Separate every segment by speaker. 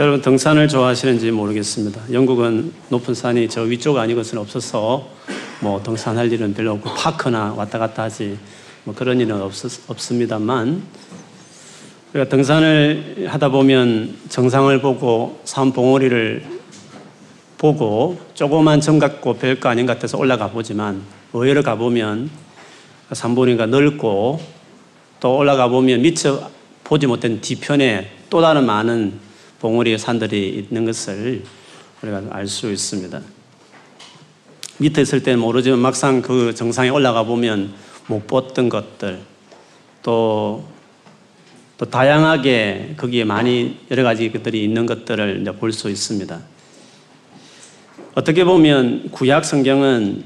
Speaker 1: 여러분 등산을 좋아하시는지 모르겠습니다. 영국은 높은 산이 저 위쪽 아니고서는 없어서 뭐 등산할 일은 별로 없고 파크나 왔다 갔다 하지 뭐 그런 일은 없, 없습니다만 우리가 등산을 하다 보면 정상을 보고 산 봉우리를 보고 조그만 점 같고 별거 아닌 것 같아서 올라가 보지만 의외로 가보면 산봉우리가 넓고 또 올라가 보면 미처 보지 못한 뒤편에 또 다른 많은 봉우리 산들이 있는 것을 우리가 알 수 있습니다. 밑에 있을 때는 모르지만 막상 그 정상에 올라가 보면 못 봤던 것들 또, 또 다양하게 거기에 많이 여러 가지 것들이 있는 것들을 이제 볼 수 있습니다. 어떻게 보면 구약 성경은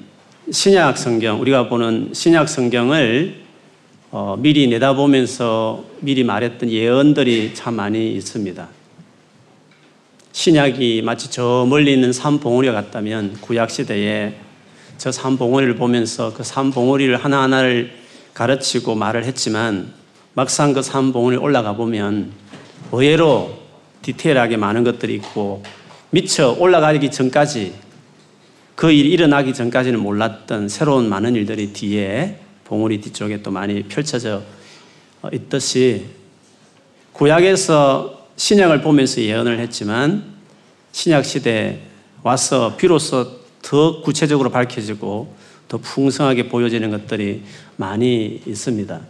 Speaker 1: 신약 성경, 우리가 보는 신약 성경을 어, 미리 내다보면서 미리 말했던 예언들이 참 많이 있습니다. 신약이 마치 저 멀리 있는 산 봉우리와 같다면 구약 시대에 저 산 봉우리를 보면서 그 산 봉우리를 하나하나를 가르치고 말을 했지만 막상 그 산 봉우리 올라가 보면 의외로 디테일하게 많은 것들이 있고 미처 올라가기 전까지 그 일이 일어나기 전까지는 몰랐던 새로운 많은 일들이 뒤에 봉우리 뒤쪽에 또 많이 펼쳐져 있듯이 구약에서 신약을 보면서 예언을 했지만 신약 시대에 와서 비로소 더 구체적으로 밝혀지고 더 풍성하게 보여지는 것들이 많이 있습니다.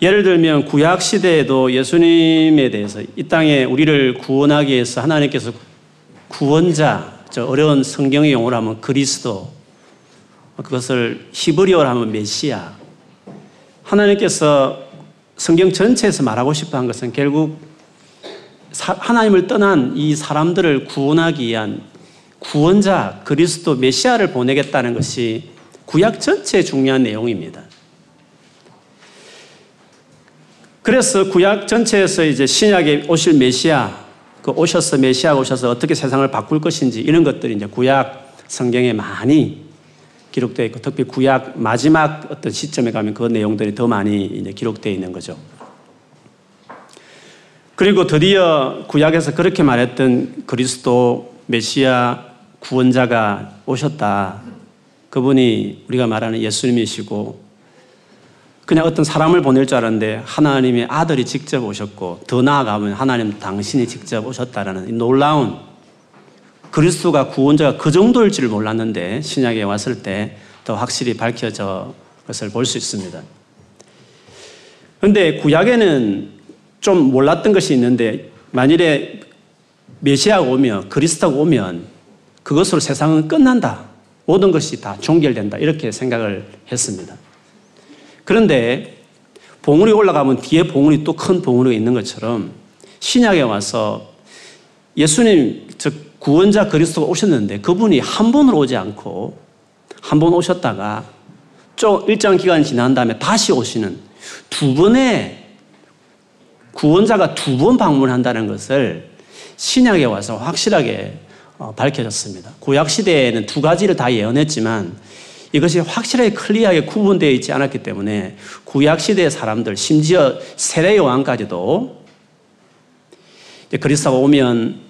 Speaker 1: 예를 들면 구약 시대에도 예수님에 대해서 이 땅에 우리를 구원하기 위해서 하나님께서 구원자, 저 어려운 성경의 용어로 하면 그리스도, 그것을 히브리어로 하면 메시아. 하나님께서 성경 전체에서 말하고 싶어 한 것은 결국 하나님을 떠난 이 사람들을 구원하기 위한 구원자 그리스도 메시아를 보내겠다는 것이 구약 전체의 중요한 내용입니다. 그래서 구약 전체에서 이제 신약에 오실 메시아, 그 오셔서 메시아가 오셔서 어떻게 세상을 바꿀 것인지 이런 것들이 이제 구약 성경에 많이 기록되어 있고 특히 구약 마지막 어떤 시점에 가면 그 내용들이 더 많이 이제 기록되어 있는 거죠. 그리고 드디어 구약에서 그렇게 말했던 그리스도 메시아 구원자가 오셨다. 그분이 우리가 말하는 예수님이시고 그냥 어떤 사람을 보낼 줄 알았는데 하나님의 아들이 직접 오셨고 더 나아가면 하나님 당신이 직접 오셨다라는 놀라운 그리스도가 구원자가 그 정도일 줄 몰랐는데 신약에 왔을 때 더 확실히 밝혀져 것을 볼 수 있습니다. 그런데 구약에는 좀 몰랐던 것이 있는데 만일에 메시아가 오면 그리스도가 오면 그것으로 세상은 끝난다. 모든 것이 다 종결된다. 이렇게 생각을 했습니다. 그런데 봉우리 올라가면 뒤에 봉우리 또 큰 봉우리가 있는 것처럼 신약에 와서 예수님 즉 구원자 그리스도가 오셨는데 그분이 한 번으로 오지 않고 한 번 오셨다가 좀 일정 기간이 지난 다음에 다시 오시는 두 번의 구원자가 두 번 방문한다는 것을 신약에 와서 확실하게 어, 밝혀졌습니다. 구약 시대에는 두 가지를 다 예언했지만 이것이 확실하게 클리어하게 구분되어 있지 않았기 때문에 구약 시대의 사람들 심지어 세례 요한까지도 그리스도가 오면 아,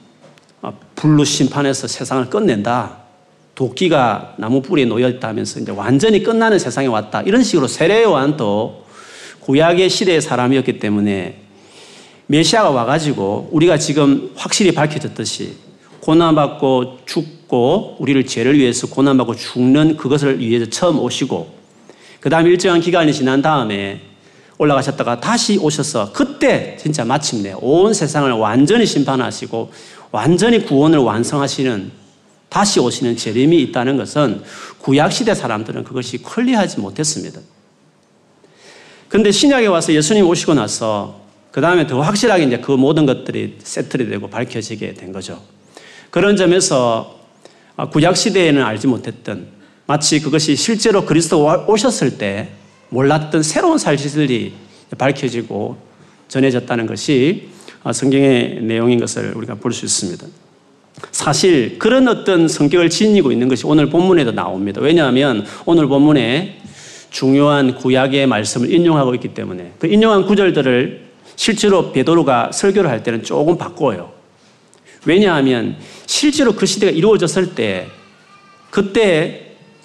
Speaker 1: 불로 심판해서 세상을 끝낸다. 도끼가 나무 뿌리에 놓여 있다 하면서 이제 완전히 끝나는 세상에 왔다. 이런 식으로 세례 요한도 구약의 시대의 사람이었기 때문에 메시아가 와가지고 우리가 지금 확실히 밝혀졌듯이 고난받고 죽고 우리를 죄를 위해서 고난받고 죽는 그것을 위해서 처음 오시고 그 다음에 일정한 기간이 지난 다음에 올라가셨다가 다시 오셔서 그때 진짜 마침내 온 세상을 완전히 심판하시고 완전히 구원을 완성하시는 다시 오시는 재림이 있다는 것은 구약시대 사람들은 그것이 클리어하지 못했습니다. 근데 신약에 와서 예수님 오시고 나서 그 다음에 더 확실하게 이제 그 모든 것들이 세틀이 되고 밝혀지게 된 거죠. 그런 점에서 구약시대에는 알지 못했던 마치 그것이 실제로 그리스도 오셨을 때 몰랐던 새로운 사실들이 밝혀지고 전해졌다는 것이 성경의 내용인 것을 우리가 볼 수 있습니다. 사실 그런 어떤 성격을 지니고 있는 것이 오늘 본문에도 나옵니다. 왜냐하면 오늘 본문에 중요한 구약의 말씀을 인용하고 있기 때문에 그 인용한 구절들을 실제로 베드로가 설교를 할 때는 조금 바꿔요. 왜냐하면 실제로 그 시대가 이루어졌을 때 그때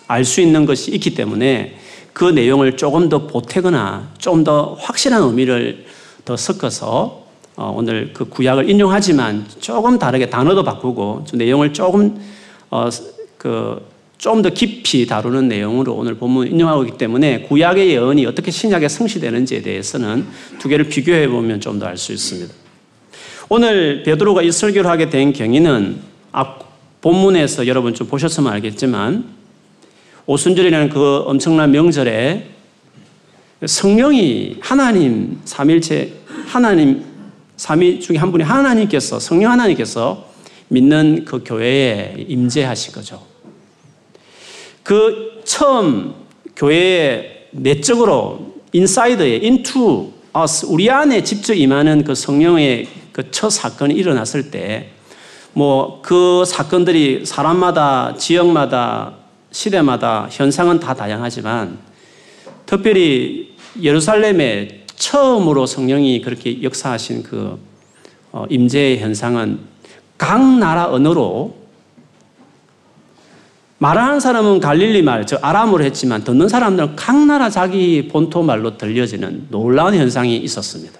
Speaker 1: 알 수 있는 것이 있기 때문에 그 내용을 조금 더 보태거나 좀 더 확실한 의미를 더 섞어서 어, 오늘 그 구약을 인용하지만 조금 다르게 단어도 바꾸고 내용을 조금 어, 그좀 더 깊이 다루는 내용으로 오늘 본문 인용하고 있기 때문에 구약의 예언이 어떻게 신약에 성취되는지에 대해서는 두 개를 비교해 보면 좀 더 알 수 있습니다. 오늘 베드로가 이 설교를 하게 된 경위는 앞 본문에서 여러분 좀 보셨으면 알겠지만 오순절이라는 그 엄청난 명절에 성령이 하나님 삼일체 하나님 삼위 중에 한 분이 하나님께서 성령 하나님께서 믿는 그 교회에 임재하신 거죠. 그 처음 교회에 내적으로 인사이드에 into us 우리 안에 직접 임하는 그 성령의 그 첫 사건이 일어났을 때 뭐 그 사건들이 사람마다 지역마다 시대마다 현상은 다 다양하지만 특별히 예루살렘에 처음으로 성령이 그렇게 역사하신 그 어, 임재의 현상은 각 나라 언어로 말하는 사람은 갈릴리 말, 즉 아람으로 했지만 듣는 사람들은 각 나라 자기 본토 말로 들려지는 놀라운 현상이 있었습니다.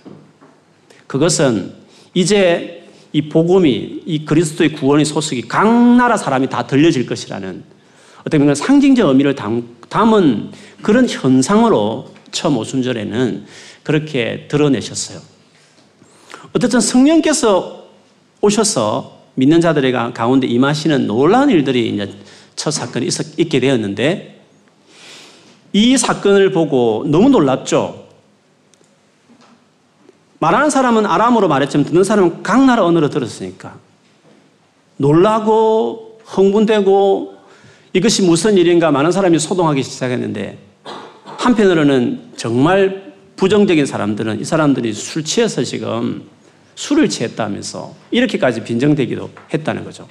Speaker 1: 그것은 이제 이 복음이 이 그리스도의 구원의 소식이 각 나라 사람이 다 들려질 것이라는 어떻게 보면 상징적 의미를 담은 그런 현상으로 처음 오순절에는 그렇게 드러내셨어요. 어쨌든 성령께서 오셔서 믿는 자들의 가운데 임하시는 놀라운 일들이 이제 첫 사건이 있, 있게 되었는데 이 사건을 보고 너무 놀랍죠. 말하는 사람은 아람으로 말했지만 듣는 사람은 각 나라 언어로 들었으니까 놀라고 흥분되고 이것이 무슨 일인가 많은 사람이 소동하기 시작했는데 한편으로는 정말 부정적인 사람들은 이 사람들이 술 취해서 지금 술을 취했다면서 이렇게까지 빈정되기도 했다는 거죠.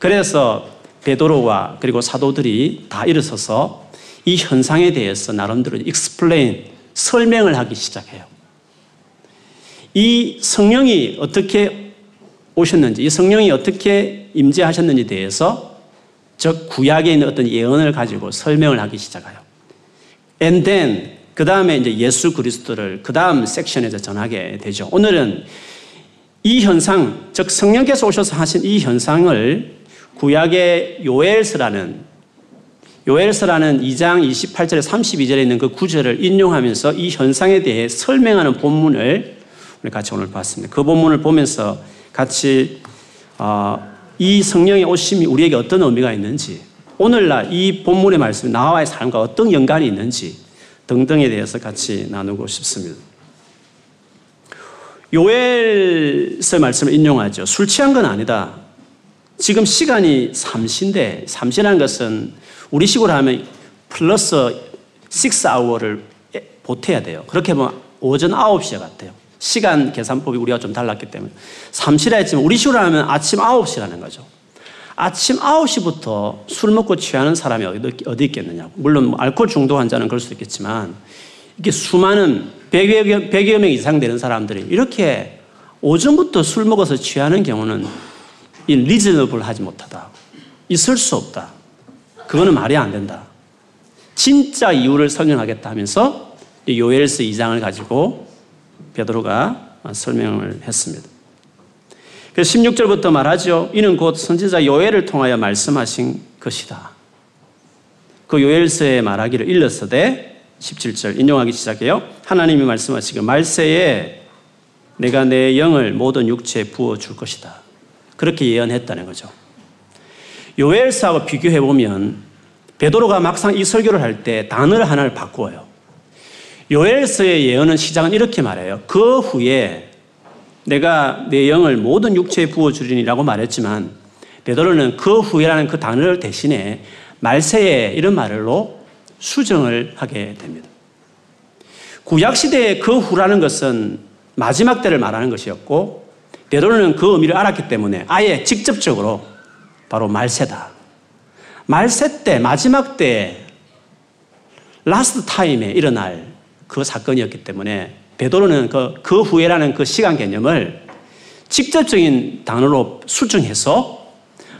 Speaker 1: 그래서 베드로와 그리고 사도들이 다 일어서서 이 현상에 대해서 나름대로 explain 설명을 하기 시작해요. 이 성령이 어떻게 오셨는지, 이 성령이 어떻게 임재하셨는지 대해서 즉 구약에 있는 어떤 예언을 가지고 설명을 하기 시작해요. And then 그 다음에 이제 예수 그리스도를 그 다음 섹션에서 전하게 되죠. 오늘은 이 현상, 즉 성령께서 오셔서 하신 이 현상을 구약의 요엘스라는 요엘스라는 2장 28절에 32절에 있는 그 구절을 인용하면서 이 현상에 대해 설명하는 본문을 우리 같이 오늘 봤습니다. 그 본문을 보면서 같이 어, 이 성령의 오심이 우리에게 어떤 의미가 있는지, 오늘날 이 본문의 말씀이 나와의 삶과 어떤 연관이 있는지 등등에 대해서 같이 나누고 싶습니다. 요엘서 말씀을 인용하죠. 술 취한 건 아니다. 지금 시간이 삼시인데, 삼시라는 것은 우리 식으로 하면 플러스 6아워를 보태야 돼요. 그렇게 보면 오전 9시 같아요. 시간 계산법이 우리가 좀 달랐기 때문에. 3시라 했지만 우리 식으로 하면 아침 9시라는 거죠. 아침 9시부터 술 먹고 취하는 사람이 어디, 어디 있겠느냐. 물론 뭐 알코올 중독 환자는 그럴 수 있겠지만 이게 수많은 100여, 100여 명 이상 되는 사람들이 이렇게 오전부터 술 먹어서 취하는 경우는 이 리즈너블 하지 못하다. 있을 수 없다. 그거는 말이 안 된다. 진짜 이유를 설명하겠다 하면서 요엘스 2장을 가지고 베드로가 설명을 했습니다. 그래서 16절부터 말하죠. 이는 곧 선지자 요엘을 통하여 말씀하신 것이다. 그 요엘서에 말하기를 일렀으되 17절 인용하기 시작해요. 하나님이 말씀하시기 말세에 내가 내 영을 모든 육체에 부어 줄 것이다. 그렇게 예언했다는 거죠. 요엘서하고 비교해 보면 베드로가 막상 이 설교를 할 때 단어를 하나를 바꾸어요. 요엘서의 예언은 시작은 이렇게 말해요. 그 후에 내가 내 영을 모든 육체에 부어주리니라고 말했지만 베드로는 그 후에라는 그 단어를 대신에 말세에 이런 말로 수정을 하게 됩니다. 구약 시대의 그 후라는 것은 마지막 때를 말하는 것이었고 베드로는 그 의미를 알았기 때문에 아예 직접적으로 바로 말세다. 말세 때 마지막 때 last time에 일어날 그 사건이었기 때문에 베드로는 그, 그 후에라는 그 시간 개념을 직접적인 단어로 수정해서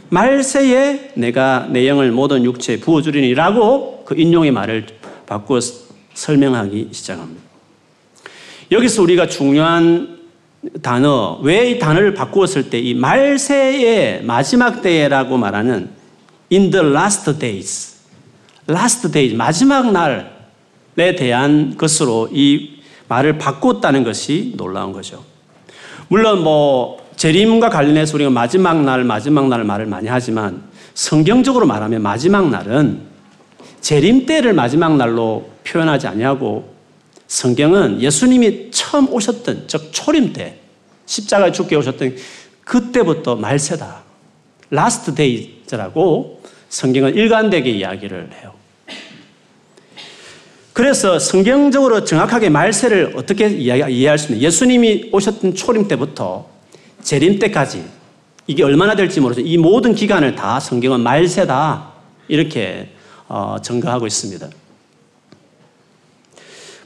Speaker 1: 말세에 내가 내 영을 모든 육체에 부어주리니라고 그 인용의 말을 바꾸어 설명하기 시작합니다. 여기서 우리가 중요한 단어, 왜 이 단어를 바꾸었을 때 이 말세의 마지막 때라고 말하는 in the last days, last days, 마지막 날에 대한 것으로 이 말을 바꿨다는 것이 놀라운 거죠. 물론 뭐 재림과 관련해서 우리가 마지막 날, 마지막 날 말을 많이 하지만 성경적으로 말하면 마지막 날은 재림 때를 마지막 날로 표현하지 아니하고 성경은 예수님이 처음 오셨던 즉 초림 때 십자가에 죽으러 오셨던 그때부터 말세다. last days라고 성경은 일관되게 이야기를 해요. 그래서 성경적으로 정확하게 말세를 어떻게 이해할 수 있는 예수님이 오셨던 초림 때부터 재림 때까지 이게 얼마나 될지 모르지만 이 모든 기간을 다 성경은 말세다 이렇게 어, 증거하고 있습니다.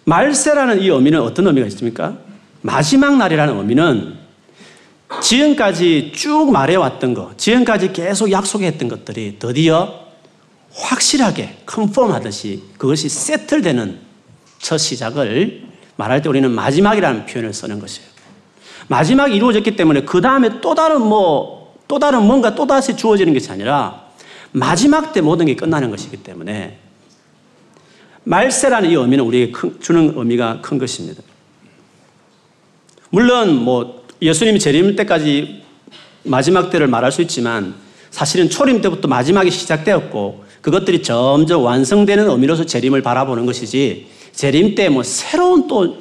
Speaker 1: 말세라는 이 의미는 어떤 의미가 있습니까? 마지막 날이라는 의미는 지금까지 쭉 말해왔던 것, 지금까지 계속 약속했던 것들이 드디어 확실하게 컨펌 하듯이 그것이 세틀되는 첫 시작을 말할 때 우리는 마지막이라는 표현을 쓰는 것이에요. 마지막이 이루어졌기 때문에 그 다음에 또 다른 뭐, 또 다른 뭔가 또 다시 주어지는 것이 아니라 마지막 때 모든 게 끝나는 것이기 때문에 말세라는 이 의미는 우리에게 주는 의미가 큰 것입니다. 물론 뭐 예수님이 재림 때까지 마지막 때를 말할 수 있지만 사실은 초림 때부터 마지막이 시작되었고 그것들이 점점 완성되는 의미로서 재림을 바라보는 것이지 재림 때 뭐 새로운 또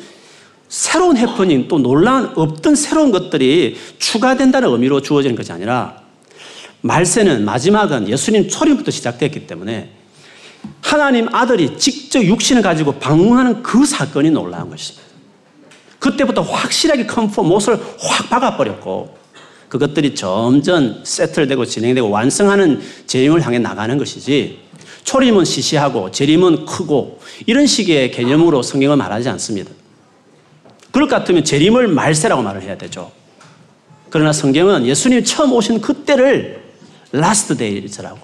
Speaker 1: 새로운 해프닝 또 논란 없던 새로운 것들이 추가된다는 의미로 주어지는 것이 아니라 말세는 마지막은 예수님 초림부터 시작됐기 때문에 하나님 아들이 직접 육신을 가지고 방문하는 그 사건이 놀라운 것입니다. 그때부터 확실하게 컨펌 못을 확 박아버렸고 그것들이 점점 세틀되고 진행되고 완성하는 재림을 향해 나가는 것이지 초림은 시시하고 재림은 크고 이런 식의 개념으로 성경은 말하지 않습니다. 그럴 것 같으면 재림을 말세라고 말을 해야 되죠. 그러나 성경은 예수님이 처음 오신 그때를 last days라고.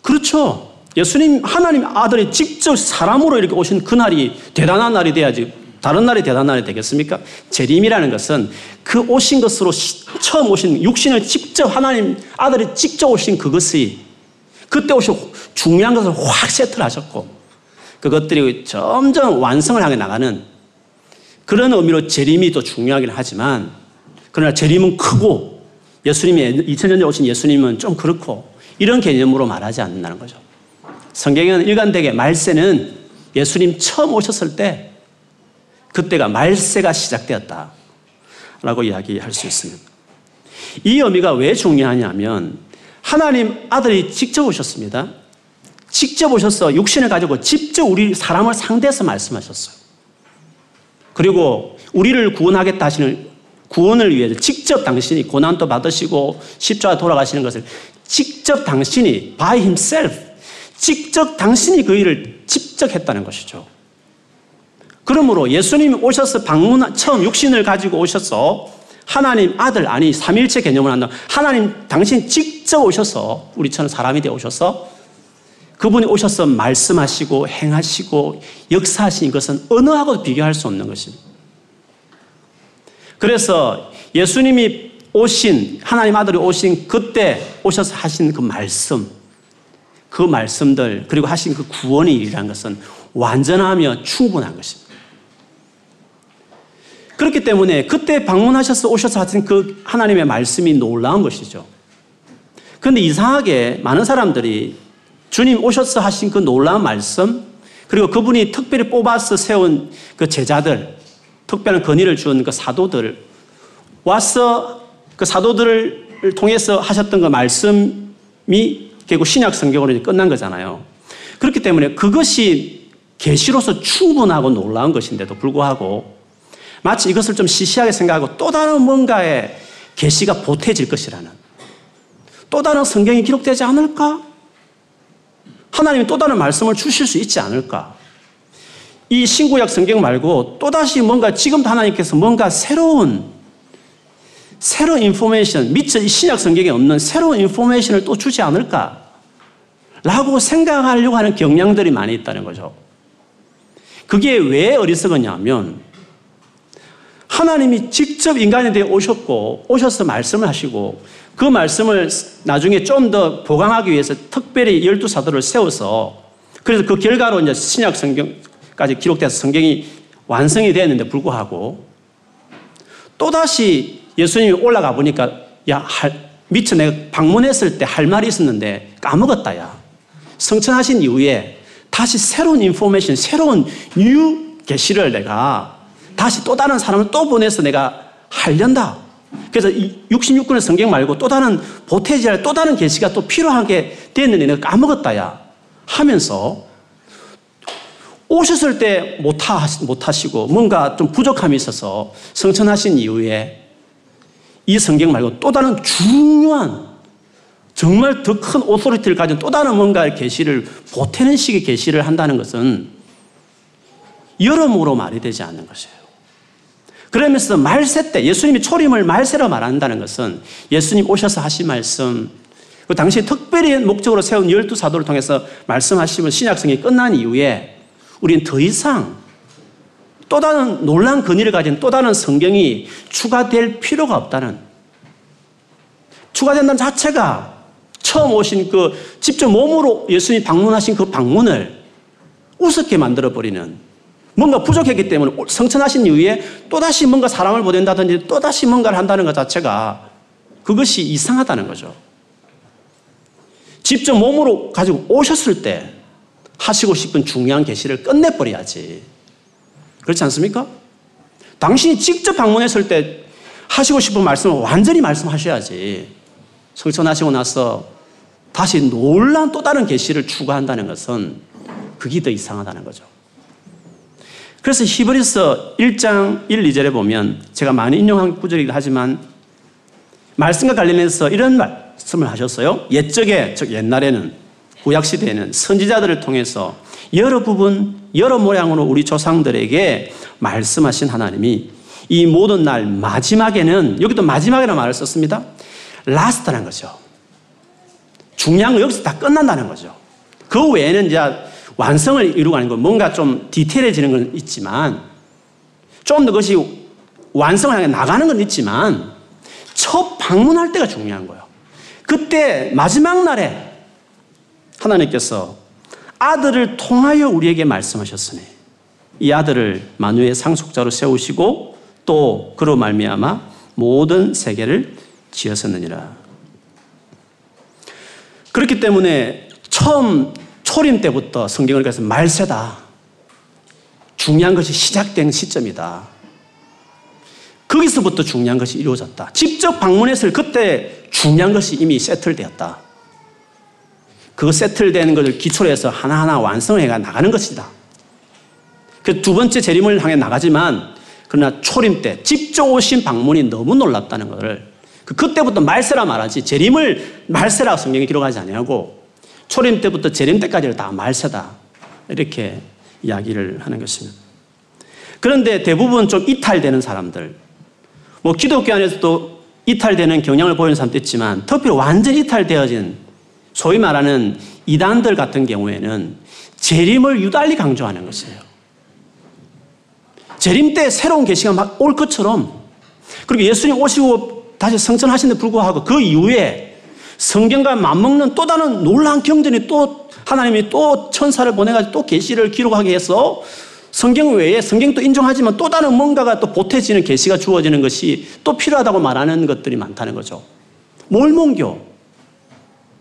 Speaker 1: 그렇죠. 예수님 하나님 아들이 직접 사람으로 이렇게 오신 그날이 대단한 날이 돼야지 다른 날이 대단한 날이 되겠습니까? 재림이라는 것은 그 오신 것으로 처음 오신 육신을 직접 하나님 아들이 직접 오신 그것이 그때 오신 중요한 것을 확 세트하셨고 그것들이 점점 완성을 향해 나가는 그런 의미로 재림이 또 중요하긴 하지만 그러나 재림은 크고 예수님이 2000년 전에 오신 예수님은 좀 그렇고 이런 개념으로 말하지 않는다는 거죠. 성경에는 일관되게 말세는 예수님 처음 오셨을 때 그때가 말세가 시작되었다. 라고 이야기할 수 있습니다. 이 의미가 왜 중요하냐면 하나님 아들이 직접 오셨습니다. 직접 오셔서 육신을 가지고 직접 우리 사람을 상대해서 말씀하셨어요. 그리고 우리를 구원하겠다 하시는 구원을 위해서 직접 당신이 고난도 받으시고 십자가 돌아가시는 것을 직접 당신이 by himself 직접 당신이 그 일을 직접 했다는 것이죠. 그러므로 예수님이 오셔서 방문, 처음 육신을 가지고 오셔서 하나님 아들, 아니, 삼일체 개념을 한다. 하나님 당신 직접 오셔서 우리처럼 사람이 되어 오셔서 그분이 오셔서 말씀하시고 행하시고 역사하신 것은 어느 하고도 비교할 수 없는 것입니다. 그래서 예수님이 오신, 하나님 아들이 오신 그때 오셔서 하신 그 말씀, 그 말씀들 그리고 하신 그 구원의 일이라는 것은 완전하며 충분한 것입니다. 그렇기 때문에 그때 방문하셔서 오셔서 하신 그 하나님의 말씀이 놀라운 것이죠. 그런데 이상하게 많은 사람들이 주님 오셔서 하신 그 놀라운 말씀 그리고 그분이 특별히 뽑아서 세운 그 제자들 특별한 건의를 준그 사도들 와서 그 사도들을 통해서 하셨던 그 말씀이 결국 신약 성경으로 끝난 거잖아요. 그렇기 때문에 그것이 계시로서 충분하고 놀라운 것인데도 불구하고 마치 이것을 좀 시시하게 생각하고 또 다른 뭔가의 계시가 보태질 것이라는 또 다른 성경이 기록되지 않을까? 하나님이 또 다른 말씀을 주실 수 있지 않을까? 이 신구약 성경 말고 또다시 뭔가 지금도 하나님께서 뭔가 새로운 새로운 인포메이션, 미처 신약 성경에 없는 새로운 인포메이션을 또 주지 않을까? 라고 생각하려고 하는 경향들이 많이 있다는 거죠. 그게 왜 어리석었냐면 하나님이 직접 인간에 대해 오셨고 오셔서 말씀을 하시고 그 말씀을 나중에 좀 더 보강하기 위해서 특별히 열두 사도를 세워서 그래서 그 결과로 이제 신약 성경까지 기록돼서 성경이 완성이 되었는데 불구하고 또다시 예수님이 올라가 보니까 야, 할, 미처 내가 방문했을 때 할 말이 있었는데 까먹었다, 야. 승천하신 이후에 다시 새로운 information, 새로운 new 계시를 내가 다시 또 다른 사람을 또 보내서 내가 하련다. 그래서 66권의 성경 말고 또 다른 보태지할 또 다른 계시가 또 필요하게 됐는데 내가 까먹었다야 하면서 오셨을 때 못하시고 뭔가 좀 부족함이 있어서 승천하신 이후에 이 성경 말고 또 다른 중요한 정말 더 큰 authority를 가진 또 다른 뭔가 계시를 보태는 식의 계시를 한다는 것은 여러모로 말이 되지 않는 것이에요. 그러면서 말세 때 예수님이 초림을 말세로 말한다는 것은 예수님 오셔서 하신 말씀 그 당시에 특별히 목적으로 세운 열두 사도를 통해서 말씀하시면 신약성경이 끝난 이후에 우리는 더 이상 또 다른 놀란 근위를 가진 또 다른 성경이 추가될 필요가 없다는 추가된다는 자체가 처음 오신 그 직접 몸으로 예수님이 방문하신 그 방문을 우습게 만들어버리는 뭔가 부족했기 때문에 성천하신 이후에 또다시 뭔가 사람을 보낸다든지 또다시 뭔가를 한다는 것 자체가 그것이 이상하다는 거죠. 직접 몸으로 가지고 오셨을 때 하시고 싶은 중요한 계시를 끝내버려야지. 그렇지 않습니까? 당신이 직접 방문했을 때 하시고 싶은 말씀을 완전히 말씀하셔야지. 성천하시고 나서 다시 놀란 또 다른 계시를 추구한다는 것은 그게 더 이상하다는 거죠. 그래서 히브리서 1장 1, 2절에 보면 제가 많이 인용한 구절이긴 하지만 말씀과 관련해서 이런 말씀을 하셨어요. 옛적에, 즉 옛날에는 구약시대에는 선지자들을 통해서 여러 부분, 여러 모양으로 우리 조상들에게 말씀하신 하나님이 이 모든 날 마지막에는, 여기도 마지막이라는 말을 썼습니다. last라는 거죠. 중요한 건 여기서 다 끝난다는 거죠. 그 외에는 이제 완성을 이루가는 건 뭔가 좀 디테일해지는 건 있지만 좀 더 그것이 완성을 향해 나가는 건 있지만 첫 방문할 때가 중요한 거예요. 그때 마지막 날에 하나님께서 아들을 통하여 우리에게 말씀하셨으니 이 아들을 만유의 상속자로 세우시고 또 그로 말미암아 모든 세계를 지었었느니라. 그렇기 때문에 처음 초림 때부터 성경을 그래서 말세다. 중요한 것이 시작된 시점이다. 거기서부터 중요한 것이 이루어졌다. 직접 방문했을 그때 중요한 것이 이미 세틀되었다. 그 세틀되는 것을 기초로 해서 하나하나 완성해 나가는 것이다. 그 두 번째 재림을 향해 나가지만 그러나 초림 때 직접 오신 방문이 너무 놀랍다는 것을 그 그때부터 말세라 말하지 재림을 말세라 성경에 기록하지 아니하고 초림 때부터 재림 때까지를 다 말세다. 이렇게 이야기를 하는 것입니다. 그런데 대부분 좀 이탈되는 사람들, 뭐 기독교 안에서도 이탈되는 경향을 보이는 사람도 있지만 특별히 완전 이탈되어진 소위 말하는 이단들 같은 경우에는 재림을 유달리 강조하는 것이에요. 재림 때 새로운 계시가 막 올 것처럼 그리고 예수님 오시고 다시 성천하신 데 불구하고 그 이후에 성경과 맞먹는 또 다른 놀라운 경전이 또 하나님이 또 천사를 보내가지고 또 계시를 기록하게 해서 성경 외에 성경도 인정하지만 또 다른 뭔가가 또 보태지는 계시가 주어지는 것이 또 필요하다고 말하는 것들이 많다는 거죠. 몰몬교.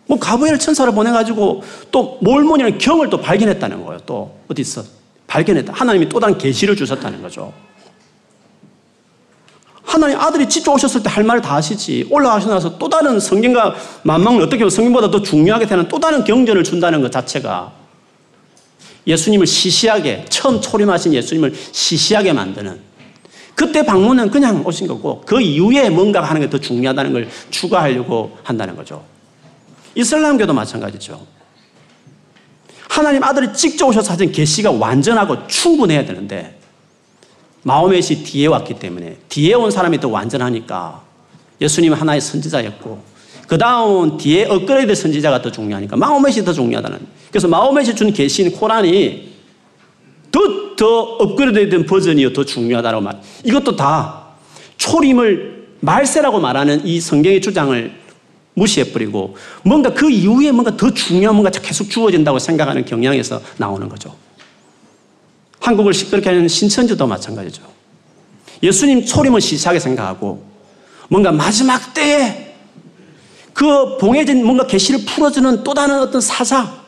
Speaker 1: 뭐 가브엘 천사를 보내가지고 또 몰몬이라는 경을 또 발견했다는 거예요. 또 어디서 발견했다. 하나님이 또 다른 계시를 주셨다는 거죠. 하나님 아들이 직접 오셨을 때 할 말을 다 하시지. 올라가시고 나서 또 다른 성경과 만망을 어떻게 보면 성경보다 더 중요하게 되는 또 다른 경전을 준다는 것 자체가 예수님을 시시하게, 처음 초림하신 예수님을 시시하게 만드는 그때 방문은 그냥 오신 거고 그 이후에 뭔가 하는 게 더 중요하다는 걸 추가하려고 한다는 거죠. 이슬람교도 마찬가지죠. 하나님 아들이 직접 오셔서 하신 계시가 완전하고 충분해야 되는데 마호멧이 뒤에 왔기 때문에 뒤에 온 사람이 더 완전하니까 예수님은 하나의 선지자였고 그 다음은 뒤에 업그레이드 선지자가 더 중요하니까 마호멧이 더 중요하다는 그래서 마호멧이 준 계시인 코란이 더, 더 업그레이드된 버전이 더 중요하다고 말. 이것도 다 초림을 말세라고 말하는 이 성경의 주장을 무시해버리고 뭔가 그 이후에 뭔가 더 중요한 뭔가 계속 주어진다고 생각하는 경향에서 나오는 거죠. 한국을 시끄럽게 하는 신천지도 마찬가지죠. 예수님 초림을 시시하게 생각하고 뭔가 마지막 때에 그 봉해진 뭔가 계시를 풀어주는 또 다른 어떤 사자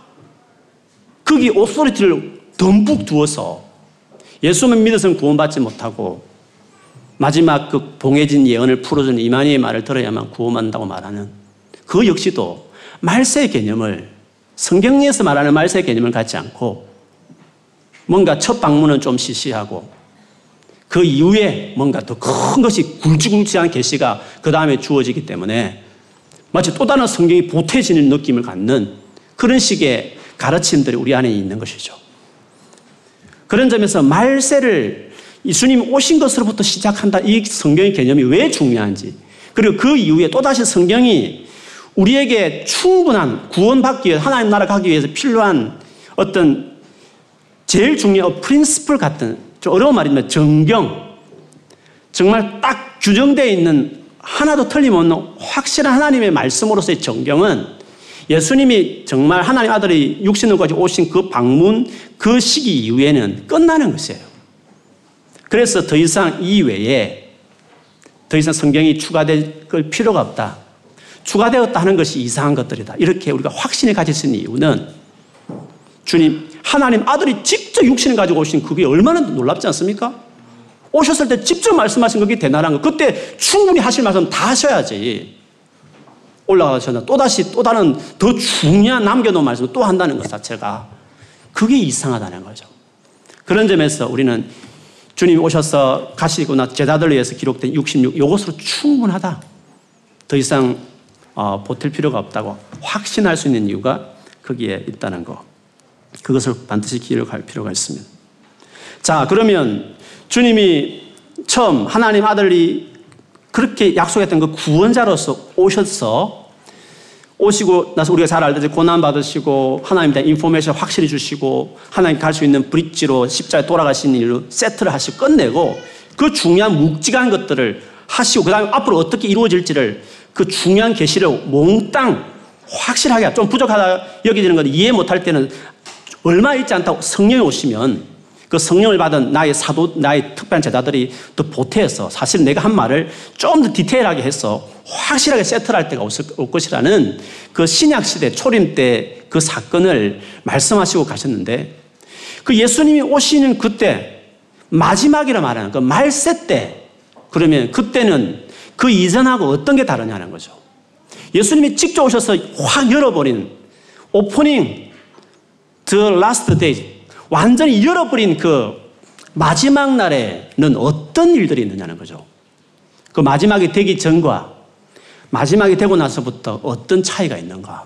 Speaker 1: 거기 오소리티를 덤북 두어서 예수만 믿어서는 구원받지 못하고 마지막 그 봉해진 예언을 풀어주는 이만희의 말을 들어야만 구원한다고 말하는 그 역시도 말세 개념을 성경에서 말하는 말세 개념을 갖지 않고 뭔가 첫 방문은 좀 시시하고 그 이후에 뭔가 더 큰 것이 굵직굵직한 계시가 그 다음에 주어지기 때문에 마치 또 다른 성경이 보태지는 느낌을 갖는 그런 식의 가르침들이 우리 안에 있는 것이죠. 그런 점에서 말세를 예수님 오신 것으로부터 시작한다. 이 성경의 개념이 왜 중요한지. 그리고 그 이후에 또다시 성경이 우리에게 충분한 구원받기 위해 하나님 나라 가기 위해서 필요한 어떤 제일 중요한 프린스플 같은 좀 어려운 말이지만 정경 정말 딱 규정되어 있는 하나도 틀림없는 확실한 하나님의 말씀으로서의 정경은 예수님이 정말 하나님 아들이 가지고 오신 그 방문 그 시기 이후에는 끝나는 것이에요. 그래서 더 이상 이외에 더 이상 성경이 추가될 필요가 없다. 추가되었다 하는 것이 이상한 것들이다. 이렇게 우리가 확신을 가질 수 있는 이유는 주님, 하나님 아들이 직접 육신을 가지고 오신 그게 얼마나 놀랍지 않습니까? 오셨을 때 직접 말씀하신 그게 대단한 거. 그때 충분히 하실 말씀 다 하셔야지. 올라가셔서 또다시 또 다른 더 중요한 남겨놓은 말씀을 또 한다는 것 자체가 그게 이상하다는 거죠. 그런 점에서 우리는 주님 오셔서 가시고 나 제자들을 위해서 기록된 66 이것으로 충분하다. 더 이상 어, 보탤 필요가 없다고 확신할 수 있는 이유가 거기에 있다는 거. 그것을 반드시 기록할 필요가 있습니다. 자, 그러면 주님이 처음 하나님 아들이 그렇게 약속했던 그 구원자로서 오셔서 오시고 나서 우리가 잘 알듯이 고난 받으시고 하나님에 대한 인포메이션 확실히 주시고 하나님 갈 수 있는 브릿지로 십자에 돌아가신 일로 세트를 하시고 끝내고 그 중요한 묵직한 것들을 하시고 그 다음에 앞으로 어떻게 이루어질지를 그 중요한 계시를 몽땅 확실하게 좀 부족하다 여기지는 것 이해 못할 때는 얼마 있지 않다고 성령이 오시면 그 성령을 받은 나의 사도, 나의 특별한 제자들이 또 보태서 사실 내가 한 말을 좀 더 디테일하게 해서 확실하게 세트를 할 때가 올 것이라는 그 신약시대 초림 때 그 사건을 말씀하시고 가셨는데 그 예수님이 오시는 그때 마지막이라 말하는 그 말세 때 그러면 그때는 그 이전하고 어떤 게 다르냐는 거죠. 예수님이 직접 오셔서 확 열어버린 오프닝 the last day 완전히 잃어버린 그 마지막 날에는 어떤 일들이 있느냐는 거죠. 그 마지막이 되기 전과 마지막이 되고 나서부터 어떤 차이가 있는가.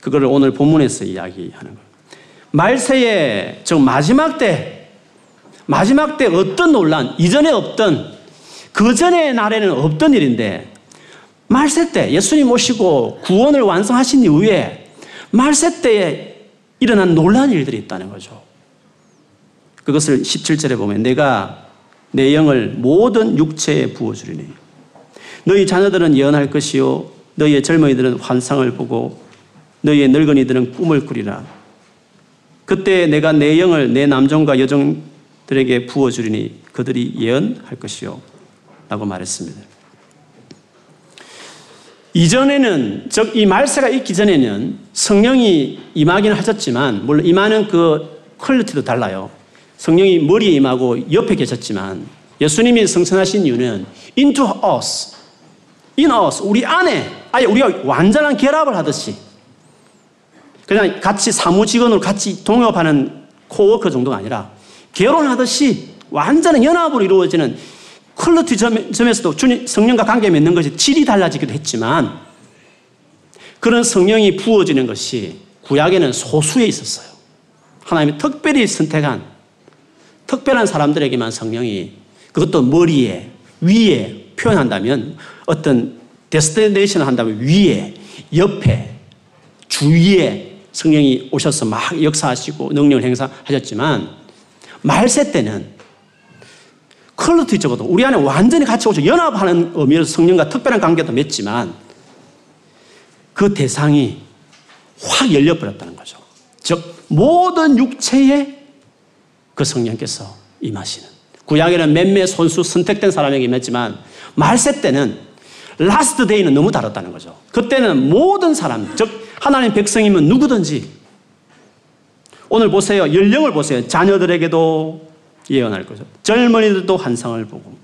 Speaker 1: 그거를 오늘 본문에서 이야기하는 거예요. 말세에 즉 마지막 때 마지막 때 어떤 논란 이전에 없던 그 전의 날에는 없던 일인데 말세 때 예수님 오시고 구원을 완성하신 이후에 말세 때에 일어난 놀라운 일들이 있다는 거죠. 그것을 17절에 보면 내가 내 영을 모든 육체에 부어주리니 너희 자녀들은 예언할 것이요 너희의 젊은이들은 환상을 보고 너희의 늙은이들은 꿈을 꾸리라. 그때 내가 내 영을 내 남종과 여종들에게 부어주리니 그들이 예언할 것이요 라고 말했습니다. 이전에는, 즉, 이 말세가 있기 전에는 성령이 임하기는 하셨지만, 물론 임하는 그 퀄리티도 달라요. 성령이 머리에 임하고 옆에 계셨지만, 예수님이 성천하신 이유는 into us, in us, 우리 안에, 아예 우리가 완전한 결합을 하듯이, 그냥 같이 사무 직원으로 같이 동업하는 코워커 정도가 아니라, 결혼하듯이 완전한 연합으로 이루어지는 quality 점에서도 주님 성령과 관계 맺는 것이 질이 달라지기도 했지만 그런 성령이 부어지는 것이 구약에는 소수에 있었어요. 하나님이 특별히 선택한 특별한 사람들에게만 성령이 그것도 머리에 위에 표현한다면 어떤 데스티네이션을 한다면 위에 옆에 주위에 성령이 오셔서 막 역사하시고 능력을 행사하셨지만 말세 때는 컬러티적으로 우리 안에 완전히 같이 오셔 연합하는 의미로 성령과 특별한 관계도 맺지만 그 대상이 확 열려버렸다는 거죠. 즉 모든 육체에 그 성령께서 임하시는 구약에는 몇몇 소수 선택된 사람에게 임했지만 말세 때는 last day는 너무 다르다는 거죠. 그때는 모든 사람, 즉 하나님 백성이면 누구든지 오늘 보세요. 연령을 보세요. 자녀들에게도 예언할 거죠. 젊은이들도 환상을 보고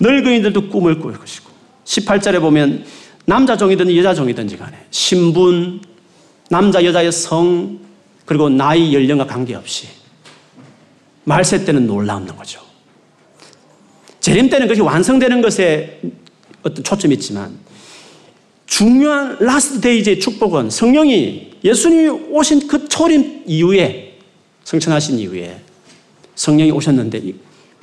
Speaker 1: 늙은이들도 꿈을 꿀 것이고 18절에 보면 남자 종이든지 여자 종이든지 간에 신분, 남자 여자의 성 그리고 나이 연령과 관계없이 말세 때는 놀라운 거죠. 재림 때는 그것이 완성되는 것에 어떤 초점이 있지만 중요한 last days의 축복은 성령이 예수님이 오신 그 초림 이후에 승천하신 이후에 성령이 오셨는데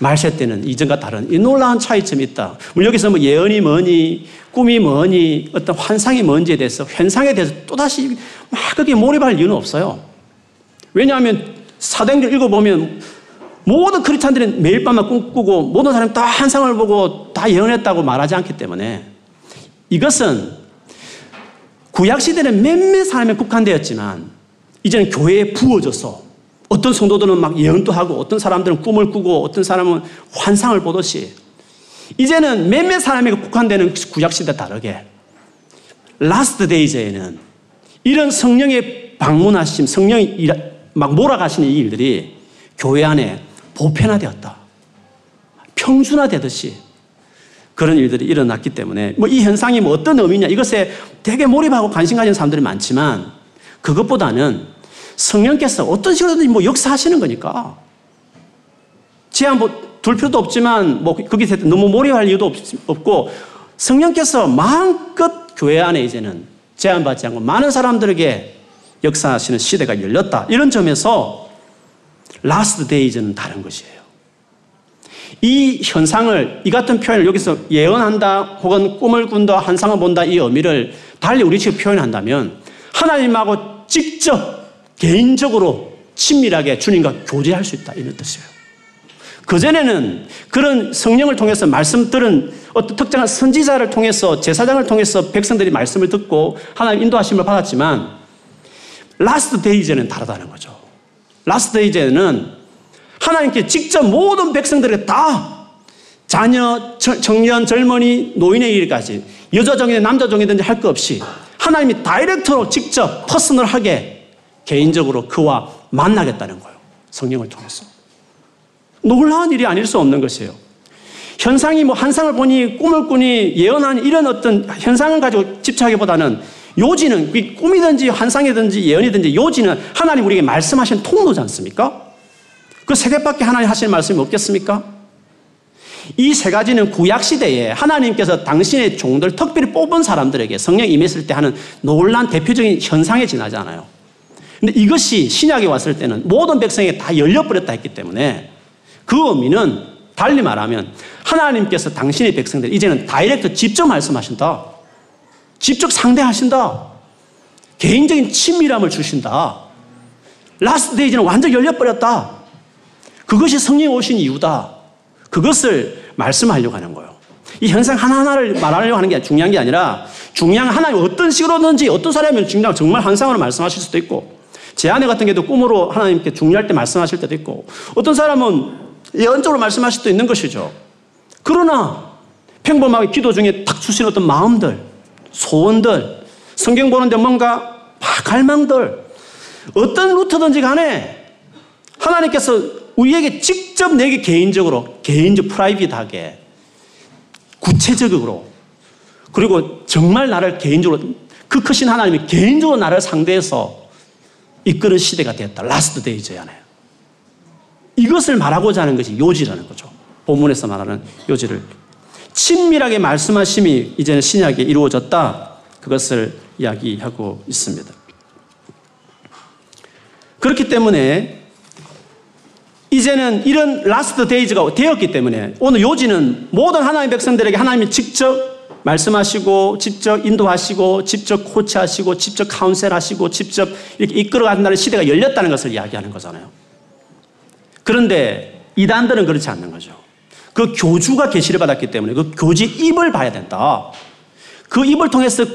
Speaker 1: 말세 때는 이전과 다른 이 놀라운 차이점이 있다. 물론 여기서 뭐 예언이 뭐니, 꿈이 뭐니, 어떤 환상이 뭔지에 대해서, 현상에 대해서 또다시 막 그게 몰입할 이유는 없어요. 왜냐하면 사도행전 읽어보면 모든 크리스찬들은 매일 밤만 꿈꾸고 모든 사람이 다 한상을 보고 다 예언했다고 말하지 않기 때문에 이것은 구약시대는 몇몇 사람에 국한되었지만 이제는 교회에 부어져서 어떤 성도들은 막 예언도 하고 어떤 사람들은 꿈을 꾸고 어떤 사람은 환상을 보듯이 이제는 몇몇 사람에게 국한되는 구약시대 다르게 last days에는 이런 성령의 방문하심, 성령이 막 몰아가시는 이 일들이 교회 안에 보편화되었다. 평준화되듯이 그런 일들이 일어났기 때문에 뭐 이 현상이 뭐 어떤 의미냐 이것에 되게 몰입하고 관심 가진 사람들이 많지만 그것보다는 성령께서 어떤 식으로든 뭐 역사하시는 거니까 제한 뭐 둘 필요도 없지만 뭐 거기서 너무 몰입할 이유도 없고 성령께서 마음껏 교회 안에 이제는 제한받지 않고 많은 사람들에게 역사하시는 시대가 열렸다. 이런 점에서 last days는 다른 것이에요. 이 현상을, 이 같은 표현을 여기서 예언한다, 혹은 꿈을 꾼다, 환상을 본다, 이 의미를 달리 우리 식으로 표현한다면, 하나님하고 직접, 개인적으로, 친밀하게 주님과 교제할 수 있다. 이런 뜻이에요. 그전에는 그런 성령을 통해서 말씀 들은 어떤 특정한 선지자를 통해서 제사장을 통해서 백성들이 말씀을 듣고 하나님 인도하심을 받았지만 last days는 다르다는 거죠. last days는 하나님께 직접 모든 백성들에게 다 자녀, 청년, 젊은이, 노인에 이르기까지 여자 종이든 남자 종이든지 할 것 없이 하나님이 direct로 직접 personal하게 개인적으로 그와 만나겠다는 거예요. 성령을 통해서. 놀라운 일이 아닐 수 없는 것이에요. 현상이 뭐 한상을 보니 꿈을 꾸니 예언하니 이런 어떤 현상을 가지고 집착하기보다는 요지는 꿈이든지 환상이든지 예언이든지 요지는 하나님 우리에게 말씀하신 통로지 않습니까? 그 세 개밖에 하나님 하시는 말씀이 없겠습니까? 이 세 가지는 구약 시대에 하나님께서 당신의 종들 특별히 뽑은 사람들에게 성령 임했을 때 하는 놀란 대표적인 현상에 지나잖아요. 근데 이것이 신약에 왔을 때는 모든 백성에게 다 열려버렸다 했기 때문에 그 의미는 달리 말하면 하나님께서 당신의 백성들 이제는 direct 직접 말씀하신다. 직접 상대하신다. 개인적인 친밀함을 주신다. last days는 완전 열려버렸다. 그것이 성령 오신 이유다. 그것을 말씀하려고 하는 거예요. 이 현상 하나하나를 말하려고 하는 게 중요한 게 아니라 중요한 하나님 어떤 식으로든지 어떤 사람이 중요한 정말 환상으로 말씀하실 수도 있고 제 아내 같은 경우도 꿈으로 하나님께 중요할 때 말씀하실 때도 있고 어떤 사람은 예언적으로 말씀하실 수도 있는 것이죠. 그러나 평범하게 기도 중에 탁 주신 어떤 마음들 소원들, 성경 보는데 뭔가 갈망들, 어떤 루트든지 간에 하나님께서 우리에게 직접 내게 개인적으로, 개인적 private하게, 구체적으로, 그리고 정말 나를 개인적으로, 그 크신 하나님이 개인적으로 나를 상대해서 이끄는 시대가 되었다. last days잖아요. 이것을 말하고자 하는 것이 요지라는 거죠. 본문에서 말하는 요지를 친밀하게 말씀하심이 이제는 신약에 이루어졌다. 그것을 이야기하고 있습니다. 그렇기 때문에 이제는 이런 last days가 되었기 때문에 오늘 요지는 모든 하나님의 백성들에게 하나님이 직접 말씀하시고 직접 인도하시고 직접 코치하시고 직접 counsel하시고 직접 이렇게 이끌어간다는 시대가 열렸다는 것을 이야기하는 거잖아요. 그런데 이단들은 그렇지 않는 거죠. 그 교주가 계시를 받았기 때문에 그 교주 입을 봐야 된다. 그 입을 통해서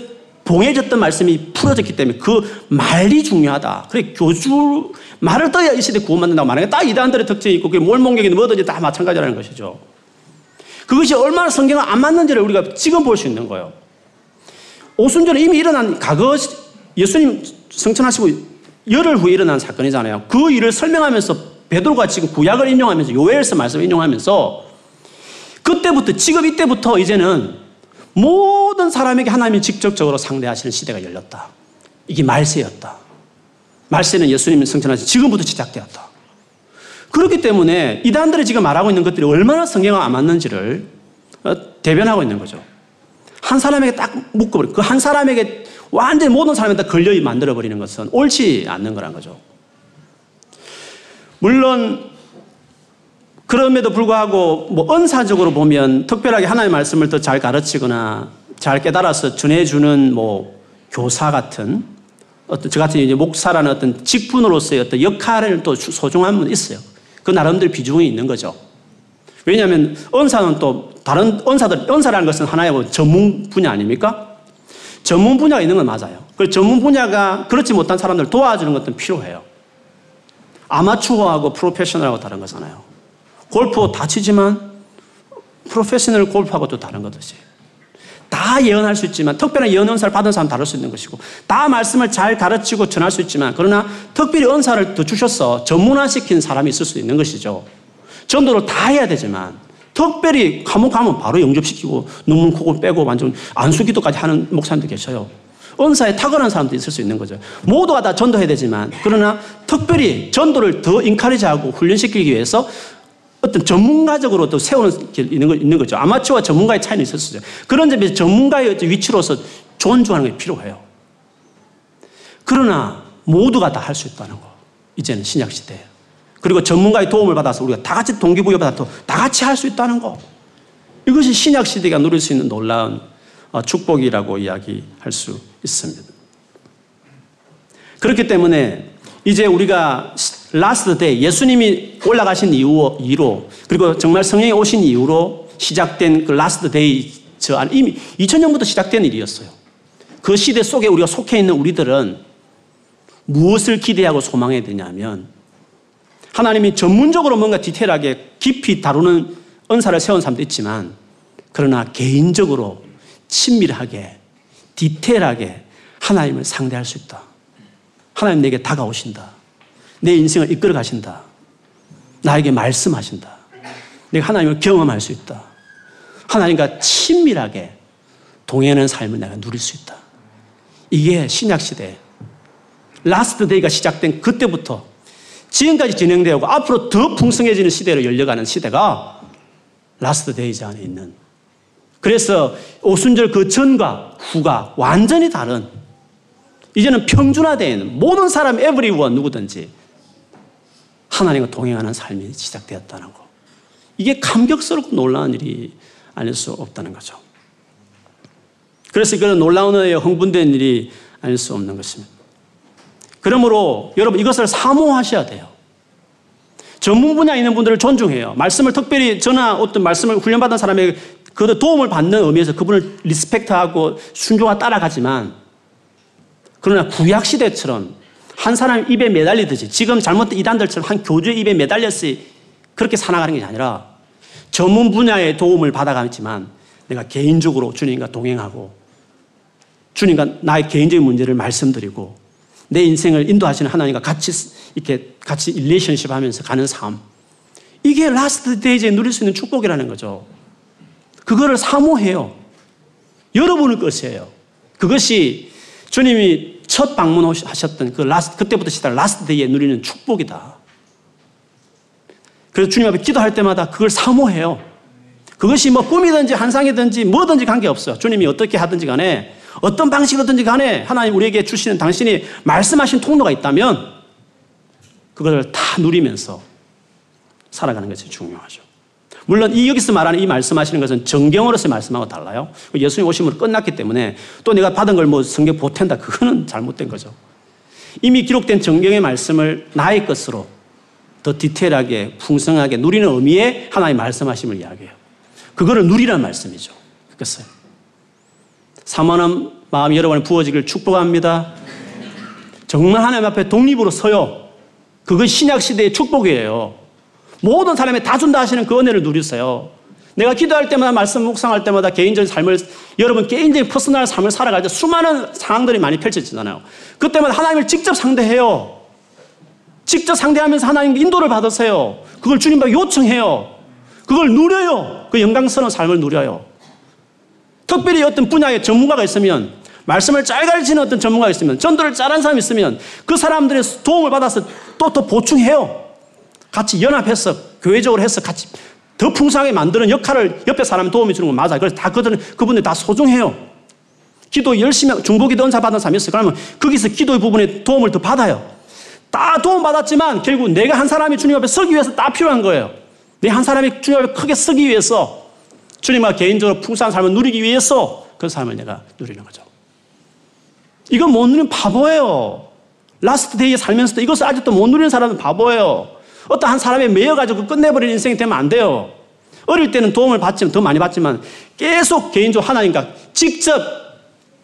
Speaker 1: 봉해졌던 말씀이 풀어졌기 때문에 그 말이 중요하다. 그래 교주 말을 떠야 이 시대 구원받는다고 말하는 딱 이단들의 특징이 있고 그게 몰몬경이 뭐든지 다 마찬가지라는 것이죠. 그것이 얼마나 성경과 안 맞는지를 우리가 지금 볼 수 있는 거예요. 오순절에 이미 일어난 과거 예수님 성천하시고 열흘 후에 일어난 사건이잖아요. 그 일을 설명하면서 베드로가 지금 구약을 인용하면서 요엘서 말씀을 인용하면서 그때부터 지금 이때부터 이제는 모든 사람에게 하나님이 직접적으로 상대하시는 시대가 열렸다. 이게 말세였다. 말세는 예수님이 성천하신 지금부터 시작되었다. 그렇기 때문에 이단들이 지금 말하고 있는 것들이 얼마나 성경과 안 맞는지를 어, 대변하고 있는 거죠. 한 사람에게 딱 묶어버리고 그 한 사람에게 완전히 모든 사람에게 걸려 만들어버리는 것은 옳지 않는 거란 거죠. 물론 그럼에도 불구하고 뭐 은사적으로 보면 특별하게 하나님의 말씀을 더 잘 가르치거나 잘 깨달아서 전해주는 뭐 교사 같은 어떤 저 같은 이제 목사라는 어떤 직분으로서의 어떤 역할을 또 소중함은 있어요. 그 나름대로 비중이 있는 거죠. 왜냐하면 은사는 또 다른 은사들, 은사라는 것은 하나의 뭐 전문 분야 아닙니까? 전문 분야가 있는 건 맞아요. 그 전문 분야가 그렇지 못한 사람들 도와주는 것도 필요해요. 아마추어하고 프로페셔널하고 다른 거잖아요. 골프 다 치지만 프로페셔널 골프하고 또 다른 거듯이. 다 예언할 수 있지만 특별한 예언 은사를 받은 사람 다를 수 있는 것이고 다 말씀을 잘 가르치고 전할 수 있지만 그러나 특별히 은사를 더 주셔서 전문화시킨 사람이 있을 수 있는 것이죠. 전도를 다 해야 되지만 특별히 감옥 가면 바로 영접시키고 눈물 코고 빼고 완전 안수기도까지 하는 목사님도 계셔요. 은사에 탁월한 사람도 있을 수 있는 거죠. 모두가 다 전도해야 되지만 그러나 특별히 전도를 더 인카리지하고 훈련시키기 위해서 어떤 전문가적으로 또 세우는 게 있는, 거죠. 아마추어와 전문가의 차이는 있어요. 그런 점에서 전문가의 위치로서 존중하는 게 필요해요. 그러나 모두가 다 할 수 있다는 거. 이제는 신약 시대에. 그리고 전문가의 도움을 받아서 우리가 다 같이 동기부여 받아서 다 같이 할 수 있다는 거. 이것이 신약 시대가 누릴 수 있는 놀라운 어, 축복이라고 이야기할 수 있습니다. 그렇기 때문에 이제 우리가 last day 예수님이 올라가신 이후 이로 그리고 정말 성령이 오신 이후로 시작된 그 last day 저 이미 2000년부터 시작된 일이었어요. 그 시대 속에 우리가 속해 있는 우리들은 무엇을 기대하고 소망해야 되냐면 하나님이 전문적으로 뭔가 디테일하게 깊이 다루는 은사를 세운 사람도 있지만 그러나 개인적으로 친밀하게 디테일하게 하나님을 상대할 수 있다. 하나님 내게 다가오신다. 내 인생을 이끌어 가신다. 나에게 말씀하신다. 내가 하나님을 경험할 수 있다. 하나님과 친밀하게 동행하는 삶을 내가 누릴 수 있다. 이게 신약시대, last day가 시작된 그때부터 지금까지 진행되고 앞으로 더 풍성해지는 시대로 열려가는 시대가 last days 안에 있는. 그래서 오순절 그 전과 후가 완전히 다른 이제는 평준화되는 모든 사람, everyone 누구든지 하나님과 동행하는 삶이 시작되었다는 거. 이게 감격스럽고 놀라운 일이 아닐 수 없다는 거죠. 그래서 그런 놀라운 은혜에 흥분된 일이 아닐 수 없는 것입니다. 그러므로 여러분 이것을 사모하셔야 돼요. 전문 분야에 있는 분들을 존중해요. 말씀을 특별히 저나 어떤 말씀을 훈련받은 사람에게 그 도움을 받는 의미에서 그분을 리스펙트하고 순종하 따라가지만 그러나 구약 시대처럼 한 사람 입에 매달리듯이 지금 잘못된 이단들처럼 한 교주의 입에 매달렸어 그렇게 살아가는 게 아니라 전문 분야의 도움을 받아가지만 내가 개인적으로 주님과 동행하고 주님과 나의 개인적인 문제를 말씀드리고 내 인생을 인도하시는 하나님과 같이 이렇게 같이 relationship 하면서 가는 삶. 이게 last days에 누릴 수 있는 축복이라는 거죠. 그거를 사모해요. 여러분의 것이에요. 그것이 주님이 첫 방문하셨던 그 last, 그때부터 시작 last day에 누리는 축복이다. 그래서 주님 앞에 기도할 때마다 그걸 사모해요. 그것이 뭐 꿈이든지 환상이든지 뭐든지 관계없어요. 주님이 어떻게 하든지 간에 어떤 방식이든지 간에 하나님 우리에게 주시는 당신이 말씀하신 통로가 있다면 그걸 다 누리면서 살아가는 것이 중요하죠. 물론 이 여기서 말하는 이 말씀하시는 것은 정경으로서 말씀하고 달라요. 예수님 오심으로 끝났기 때문에 또 내가 받은 걸 뭐 성경 보탠다. 그거는 잘못된 거죠. 이미 기록된 정경의 말씀을 나의 것으로 더 디테일하게 풍성하게 누리는 의미의 하나님 말씀하심을 이야기해요. 그거를 누리라는 말씀이죠. 그겠어요. 사모하는 마음이 여러분의 부어지기를 축복합니다. 정말 하나님 앞에 독립으로 서요. 그건 신약 시대의 축복이에요. 모든 사람이 다 준다 하시는 그 은혜를 누리세요. 내가 기도할 때마다 말씀 묵상할 때마다 개인적인 삶을 여러분 개인적인 personal 삶을 살아갈 때 수많은 상황들이 많이 펼쳐지잖아요. 그때마다 하나님을 직접 상대해요. 직접 상대하면서 하나님 인도를 받으세요. 그걸 주님께 요청해요. 그걸 누려요. 그 영광스러운 삶을 누려요. 특별히 어떤 분야의 전문가가 있으면 말씀을 잘 가르치는 어떤 전문가가 있으면 전도를 잘한 사람이 있으면 그 사람들의 도움을 받아서 또 더 보충해요. 같이 연합해서 교회적으로 해서 같이 더 풍성하게 만드는 역할을 옆에 사람이 도움이 주는 건 맞아요. 그래서 다 그들은 그분들 다 소중해요. 기도 열심히 중보기도 은사 받은 사람이 있어요. 그러면 거기서 기도의 부분에 도움을 더 받아요. 다 도움 받았지만 결국 내가 한 사람이 주님 앞에 서기 위해서 다 필요한 거예요. 내 한 사람이 주님 앞에 크게 서기 위해서 주님과 개인적으로 풍성한 삶을 누리기 위해서 그 삶을 내가 누리는 거죠. 이건 못 누리는 바보예요. last day에 살면서도 이것을 아직도 못 누리는 사람은 바보예요. 어떤 한 사람에 매여가지고 끝내버리는 인생이 되면 안 돼요. 어릴 때는 도움을 받지만, 더 많이 받지만 계속 개인적으로 하나님과 직접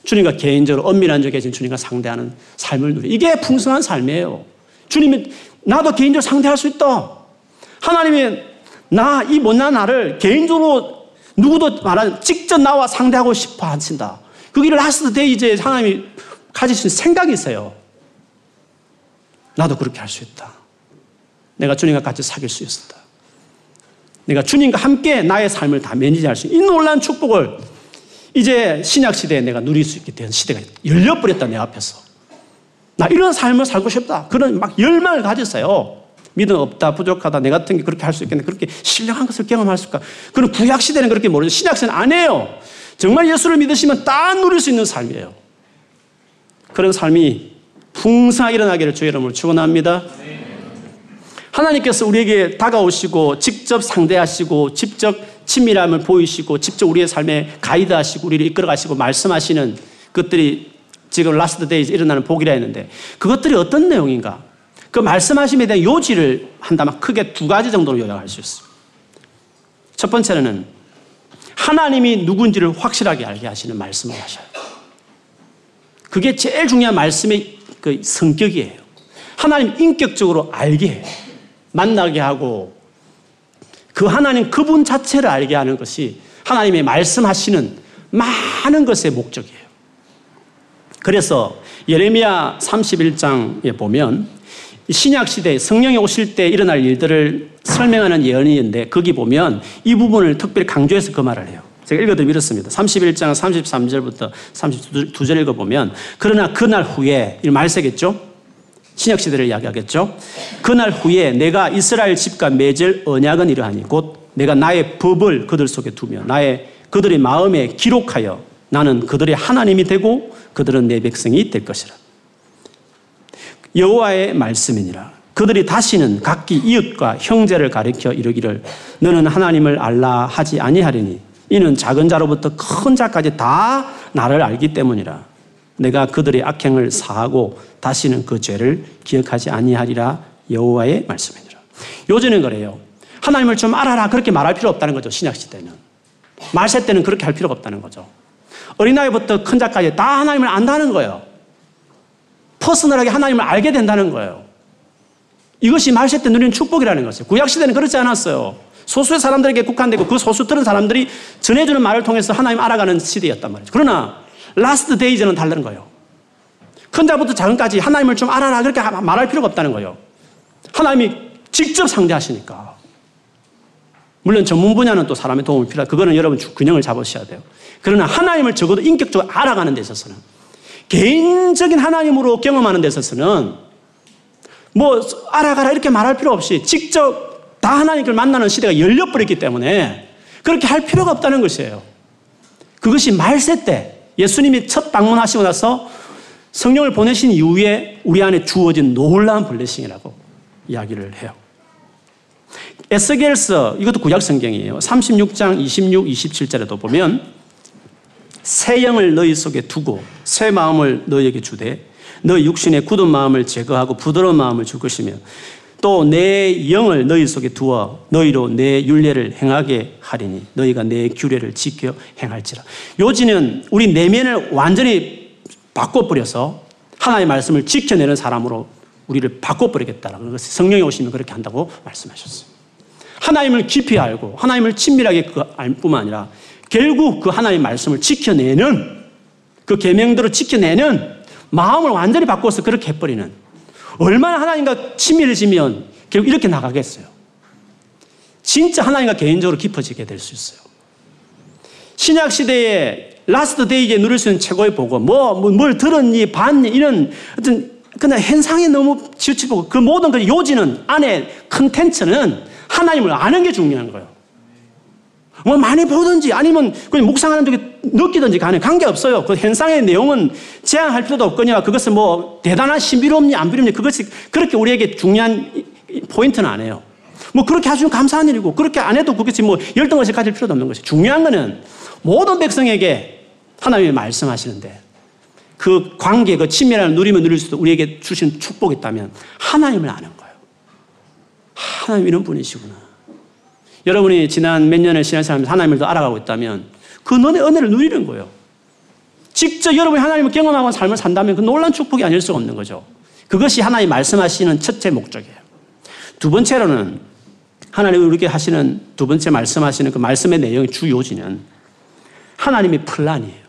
Speaker 1: 주님과 개인적으로 엄밀한 적에 계신 주님과 상대하는 삶을 누리. 이게 풍성한 삶이에요. 주님이 나도 개인적으로 상대할 수 있다. 하나님이 나, 이 못난 나를 개인적으로 누구도 말하는 직접 나와 상대하고 싶어 하신다. 그 길을 하스드 데 이제 하나님이 가지신 생각이 있어요. 나도 그렇게 할 수 있다. 내가 주님과 같이 사귈 수 있었다. 내가 주님과 함께 나의 삶을 다 매니지할 수 있는 이 놀라운 축복을 이제 신약 시대에 내가 누릴 수 있게 된 시대가 열려버렸다 내 앞에서. 나 이런 삶을 살고 싶다. 그런 막 열망을 가졌어요. 믿음 없다, 부족하다, 내 같은 게 그렇게 할 수 있겠네. 그렇게 신령한 것을 경험할 수 있을까? 그런 구약 시대는 그렇게 모르죠. 신약 시대는 안 해요. 정말 예수를 믿으시면 다 누릴 수 있는 삶이에요. 그런 삶이 풍성하게 일어나기를 주의 이름으로 축원합니다. 하나님께서 우리에게 다가오시고 직접 상대하시고 직접 친밀함을 보이시고 직접 우리의 삶에 가이드하시고 우리를 이끌어가시고 말씀하시는 것들이 지금 last days 일어나는 복이라 했는데 그것들이 어떤 내용인가? 그 말씀하심에 대한 요지를 한다면 크게 두 가지 정도로 요약할 수 있습니다. 첫 번째는 하나님이 누군지를 확실하게 알게 하시는 말씀을 하셔요. 그게 제일 중요한 말씀의 그 성격이에요. 하나님 인격적으로 알게 해요. 만나게 하고 그 하나님 그분 자체를 알게 하는 것이 하나님의 말씀하시는 많은 것의 목적이에요. 그래서 예레미야 31장에 보면 신약 시대 성령이 오실 때 일어날 일들을 설명하는 예언인데 거기 보면 이 부분을 특별히 강조해서 그 말을 해요. 제가 읽어드리면 이렇습니다. 31장 33절부터 32절 읽어보면 그러나 그날 후에 이 말세겠죠? 신약 시대를 이야기하겠죠. 그날 후에 내가 이스라엘 집과 맺을 언약은 이러하니 곧 내가 나의 법을 그들 속에 두며 나의 그들의 마음에 기록하여 나는 그들의 하나님이 되고 그들은 내 백성이 될 것이라. 여호와의 말씀이니라. 그들이 다시는 각기 이웃과 형제를 가리켜 이르기를 너는 하나님을 알라 하지 아니하리니 이는 작은 자로부터 큰 자까지 다 나를 알기 때문이라. 내가 그들의 악행을 사하고 다시는 그 죄를 기억하지 아니하리라 여호와의 말씀이니라. 요즘은 그래요. 하나님을 좀 알아라 그렇게 말할 필요 없다는 거죠. 신약 시대는. 말세 때는 그렇게 할 필요가 없다는 거죠. 어린아이부터 큰 자까지 다 하나님을 안다는 거예요. 퍼스널하게 하나님을 알게 된다는 거예요. 이것이 말세 때 누리는 축복이라는 것이에요. 구약 시대는 그렇지 않았어요. 소수의 사람들에게 국한되고 그 소수 들은 사람들이 전해주는 말을 통해서 하나님 알아가는 시대였단 말이죠. 그러나 last days는 다른 거예요. 큰 자부터 작은까지 하나님을 좀 알아라 그렇게 말할 필요가 없다는 거예요. 하나님이 직접 상대하시니까. 물론 전문 분야는 또 사람의 도움이 필요하 그거는 여러분 균형을 잡으셔야 돼요. 그러나 하나님을 적어도 인격적으로 알아가는 데 있어서는 개인적인 하나님으로 경험하는 데 있어서는 뭐 알아가라 이렇게 말할 필요 없이 직접 다 하나님을 만나는 시대가 열려버렸기 때문에 그렇게 할 필요가 없다는 것이에요. 그것이 말세 때 예수님이 첫 방문하시고 나서 성령을 보내신 이후에 우리 안에 주어진 놀라운 블레싱이라고 이야기를 해요. 에스겔서 이것도 구약 성경이에요. 36장 26, 27절에도 보면 새 영을 너희 속에 두고 새 마음을 너희에게 주되 너희 육신의 굳은 마음을 제거하고 부드러운 마음을 줄 것이며 또 내 영을 너희 속에 두어 너희로 내 윤례를 행하게 하리니 너희가 내 규례를 지켜 행할지라. 요지는 우리 내면을 완전히 바꿔버려서 하나님의 말씀을 지켜내는 사람으로 우리를 바꿔버리겠다라는 것을 성령이 오시면 그렇게 한다고 말씀하셨어요. 하나님을 깊이 알고 하나님을 친밀하게 그 알 뿐만 아니라 결국 그 하나님의 말씀을 지켜내는 그 계명대로 지켜내는 마음을 완전히 바꿔서 그렇게 해버리는 얼마나 하나님과 친밀해지면 결국 이렇게 나가겠어요. 진짜 하나님과 개인적으로 깊어지게 될 수 있어요. 신약 시대에 last day에 누릴 수 있는 최고의 복음, 뭐, 뭐, 뭘 들었니, 봤니, 이런 어떤 그냥 현상에 너무 치우치고 그 모든 그 요지는 안에 컨텐츠는 하나님을 아는 게 중요한 거예요. 뭐 많이 보든지 아니면 그냥 묵상하는 쪽에 느끼든지 간에 관계없어요. 그 현상의 내용은 제한할 필요도 없거니와 그것은 뭐 대단한 신비롭니 안 비롭니 그것이 그렇게 우리에게 중요한 포인트는 아니에요. 뭐 그렇게 하시면 감사한 일이고 그렇게 안 해도 그것이 뭐 열등을 가질 필요도 없는 것이 중요한 것은 모든 백성에게 하나님이 말씀하시는데 그 관계, 그 친밀함을 누리면 누릴 수도 우리에게 주신 축복이 있다면 하나님을 아는 거예요. 하나님 이런 분이시구나. 여러분이 지난 몇 년의 신앙생활 하나님을 더 알아가고 있다면 그 너의 은혜를 누리는 거예요. 직접 여러분이 하나님을 경험하고 삶을 산다면 그 놀란 축복이 아닐 수가 없는 거죠. 그것이 하나님 말씀하시는 첫째 목적이에요. 두 번째로는 하나님이 우리에게 하시는 두 번째 말씀하시는 그 말씀의 내용의 주 요지는 하나님의 플란이에요.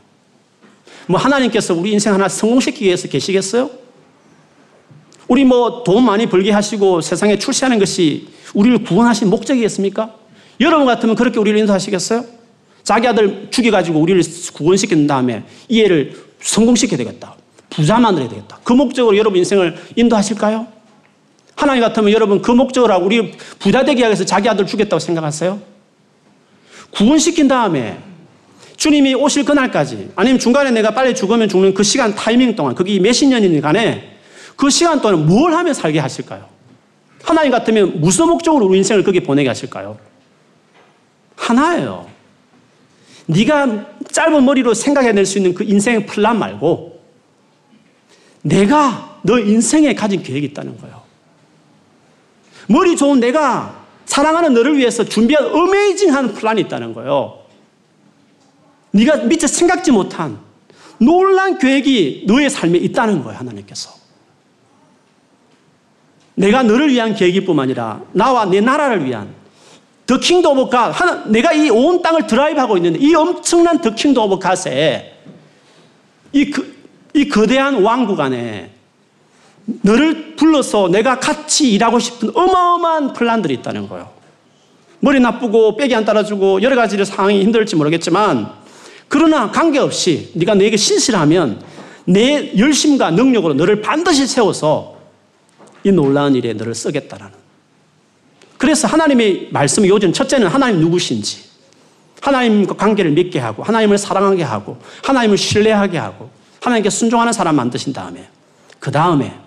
Speaker 1: 뭐 하나님께서 우리 인생 하나 성공시키기 위해서 계시겠어요? 우리 뭐 돈 많이 벌게 하시고 세상에 출세하는 것이 우리를 구원하신 목적이겠습니까? 여러분 같으면 그렇게 우리를 인도하시겠어요? 자기 아들 죽여가지고 우리를 구원시킨 다음에 이 애를 성공시켜야 되겠다. 부자 만들어야 되겠다. 그 목적으로 여러분 인생을 인도하실까요? 하나님 같으면 여러분 그 목적으로 우리 부자 되기 위해서 자기 아들 죽였다고 생각하세요? 구원시킨 다음에 주님이 오실 그날까지 아니면 중간에 내가 빨리 죽으면 죽는 그 시간 타이밍 동안 그게 몇십 년이니 간에 그 시간 동안 뭘 하며 살게 하실까요? 하나님 같으면 무슨 목적으로 우리 인생을 거기에 보내게 하실까요? 하나예요. 네가 짧은 머리로 생각해낼 수 있는 그 인생의 플랜 말고 내가 너 인생에 가진 계획이 있다는 거예요. 머리 좋은 내가 사랑하는 너를 위해서 준비한 amazing한 플랜이 있다는 거예요. 네가 미처 생각지 못한 놀란 계획이 너의 삶에 있다는 거예요, 하나님께서. 내가 너를 위한 계획일 뿐만 아니라 나와 내 나라를 위한 the kingdom of God, 하나, 내가 이 온 땅을 드라이브하고 있는데 이 엄청난 the kingdom of God에 이, 그, 이 거대한 왕국 안에 너를 불러서 내가 같이 일하고 싶은 어마어마한 플랜들이 있다는 거예요. 머리 나쁘고 빽이 안 따라주고 여러 가지 상황이 힘들지 모르겠지만 그러나 관계없이 네가 내게 신실하면 내 열심과 능력으로 너를 반드시 세워서 이 놀라운 일에 너를 쓰겠다라는 그래서 하나님의 말씀의 요즘 첫째는 하나님 누구신지, 하나님과 관계를 맺게 하고, 하나님을 사랑하게 하고, 하나님을 신뢰하게 하고, 하나님께 순종하는 사람 만드신 다음에, 그 다음에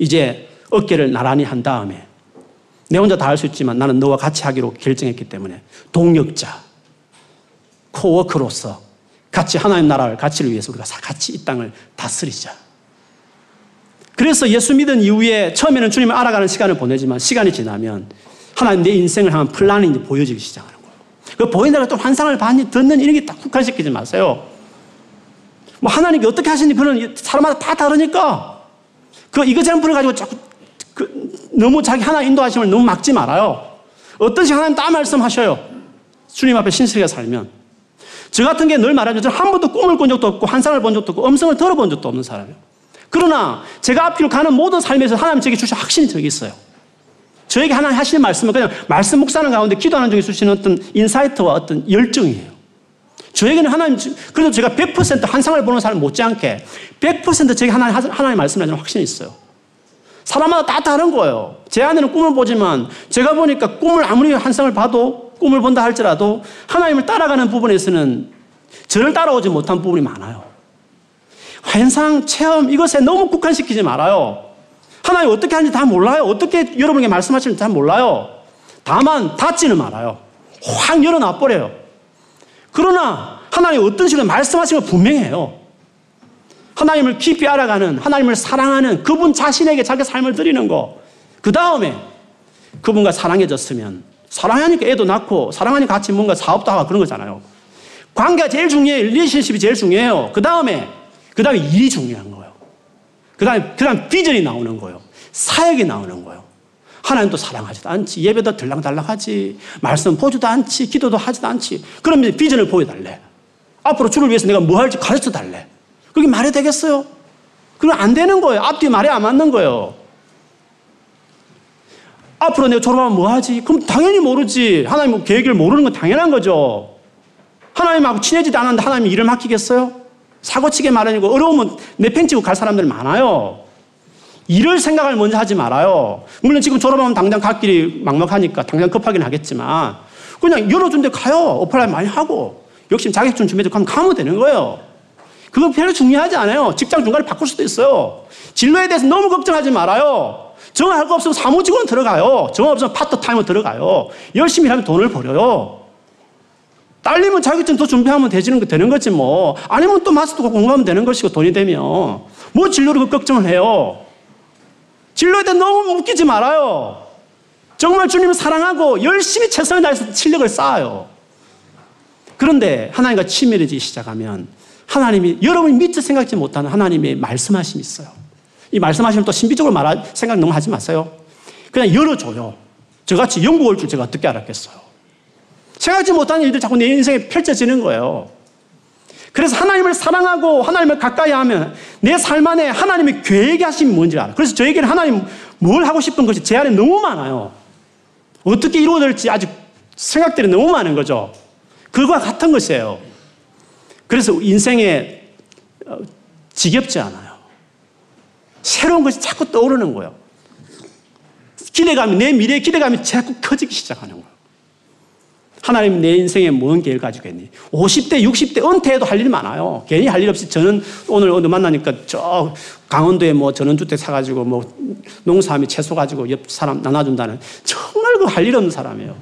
Speaker 1: 이제 어깨를 나란히 한 다음에 내 혼자 다 할 수 있지만 나는 너와 같이 하기로 결정했기 때문에 동력자, 코워크로서 같이 하나님 나라를 가치를 위해서 우리가 같이 이 땅을 다스리자. 그래서 예수 믿은 이후에 처음에는 주님을 알아가는 시간을 보내지만 시간이 지나면 하나님 내 인생을 향한 플랜이 이제 보여지기 시작하는 거예요. 그 보인다고 또 환상을 받니, 듣는 이런 게 딱 국한시키지 마세요. 뭐 하나님이 어떻게 하시니 그런 사람마다 다 다르니까 그 이것저것 불어가지고 자꾸 그 너무 자기 하나 인도하심을 너무 막지 말아요. 어떤 식 하나님 다 말씀하셔요. 주님 앞에 신실하게 살면. 저 같은 게 늘 말하죠. 저는 한 번도 꿈을 꾼 적도 없고 환상을 본 적도 없고 음성을 들어본 적도 없는 사람이에요. 그러나 제가 앞으로 가는 모든 삶에서 하나님 제게 주신 확신이 저기 있어요. 저에게 하나님 하시는 말씀은 그냥 말씀 묵상하는 가운데 기도하는 중에 주시는 어떤 인사이트와 어떤 열정이에요. 저에게는 하나님, 그래도 제가 100% 환상을 보는 사람 못지않게 100% 제게 하나님, 하나님 말씀을 하는 확신이 있어요. 사람마다 다 다른 거예요. 제 아내는 꿈을 보지만 제가 보니까 꿈을 아무리 환상을 봐도 꿈을 본다 할지라도 하나님을 따라가는 부분에서는 저를 따라오지 못한 부분이 많아요. 환상, 체험, 이것에 너무 국한시키지 말아요. 하나님 어떻게 하는지 다 몰라요. 어떻게 여러분에게 말씀하시는지 다 몰라요. 다만 닫지는 말아요. 확 열어놔 버려요. 그러나 하나님 어떤 식으로 말씀하시는 건 분명해요. 하나님을 깊이 알아가는 하나님을 사랑하는 그분 자신에게 자기 삶을 드리는 거. 그 다음에 그분과 사랑해졌으면 사랑하니까 애도 낳고 사랑하니까 같이 뭔가 사업도 하고 그런 거잖아요. 관계가 제일 중요해요. relationship이 제일 중요해요. 그 다음에 그 다음에 일이 중요한 거예요. 그 다음에 그 다음 비전이 나오는 거예요. 사역이 나오는 거예요. 하나님도 사랑하지도 않지. 예배도 들락달락하지. 말씀 보지도 않지. 기도도 하지도 않지. 그러면 비전을 보여달래. 앞으로 주를 위해서 내가 뭐 할지 가르쳐 달래. 그게 말이 되겠어요? 그건 안 되는 거예요. 앞뒤 말이 안 맞는 거예요. 앞으로 내가 졸업하면 뭐 하지? 그럼 당연히 모르지. 하나님 계획을 모르는 건 당연한 거죠. 하나님하고 친해지도 않았는데 하나님 일을 맡기겠어요? 사고치게 말하고 어려우면 내 팽치고 갈 사람들 많아요. 일을 생각을 먼저 하지 말아요. 물론 지금 졸업하면 당장 갈 길이 막막하니까 당장 급하긴 하겠지만 그냥 열어준 데 가요. 오프라인 많이 하고 욕심 자격증 준비해서 가면 가면 되는 거예요. 그거 별로 중요하지 않아요. 직장 중간에 바꿀 수도 있어요. 진로에 대해서 너무 걱정하지 말아요. 정할 거 없으면 사무직으로 들어가요. 정할 없으면 파트타임으로 들어가요. 열심히 하면 돈을 벌어요. 딸리면 자격증 더 준비하면 되지는 되는 거지 뭐. 아니면 또 마스터 공부하면 되는 것이고 돈이 되면. 뭐 진로를 그 걱정을 해요. 진로에 대해 너무 웃기지 말아요. 정말 주님을 사랑하고 열심히 최선을 다해서 실력을 쌓아요. 그런데 하나님과 친밀해지기 시작하면 하나님이 여러분이 미처 생각지 못하는 하나님의 말씀하심이 있어요. 이 말씀하시면 또 신비적으로 말할 생각 너무 하지 마세요. 그냥 열어줘요. 저같이 영국 올 줄 제가 어떻게 알았겠어요. 생각지 못하는 일들 자꾸 내 인생에 펼쳐지는 거예요. 그래서 하나님을 사랑하고 하나님을 가까이 하면 내 삶 안에 하나님의 계획이 하심이 뭔지 알아. 그래서 저에게는 하나님 뭘 하고 싶은 것이 제 안에 너무 많아요. 어떻게 이루어질지 아직 생각들이 너무 많은 거죠. 그거와 같은 것이에요. 그래서 인생에 어, 지겹지 않아요. 새로운 것이 자꾸 떠오르는 거예요. 기대감이, 내 미래의 기대감이 자꾸 커지기 시작하는 거예요. 하나님 내 인생에 뭔 계획을 가지고 있니? 50대, 60대 은퇴해도 할 일이 많아요. 괜히 할 일 없이 저는 오늘 오늘 만나니까 저 강원도에 뭐 전원주택 사가지고 뭐 농사하며 채소 가지고 옆 사람 나눠준다는 정말 그 할 일 없는 사람이에요.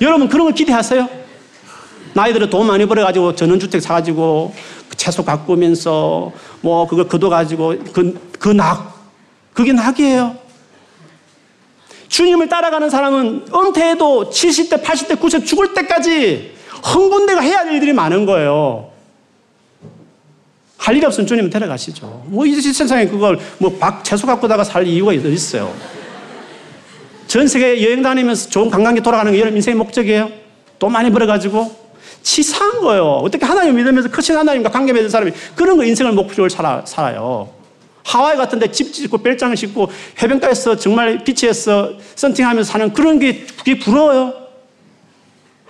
Speaker 1: 여러분 그런 걸 기대하세요? 나이들은 돈 많이 벌어가지고 전원주택 사가지고 채소 가꾸면서 뭐 그걸 거둬가지고 그, 그 낙, 그게 낙이에요. 주님을 따라가는 사람은 은퇴해도 70대, 80대, 90대 죽을 때까지 흥분되고 해야 될 일들이 많은 거예요. 할일 없으면 주님 데려가시죠. 뭐, 이 세상에 그걸 뭐 박, 채소 갖고다가 살 이유가 있어요. 전 세계 여행 다니면서 좋은 관광지 돌아가는 게 여러분 인생의 목적이에요? 돈 많이 벌어가지고? 치사한 거예요. 어떻게 하나님 믿으면서 크신 하나님과 관계 맺은 사람이 그런 거 인생을 목표를 살아, 살아요. 하와이 같은 데 집 짓고 벨장을 짓고 해변가에서 정말 비치에서 썬팅하면서 사는 그런 게 그게 부러워요?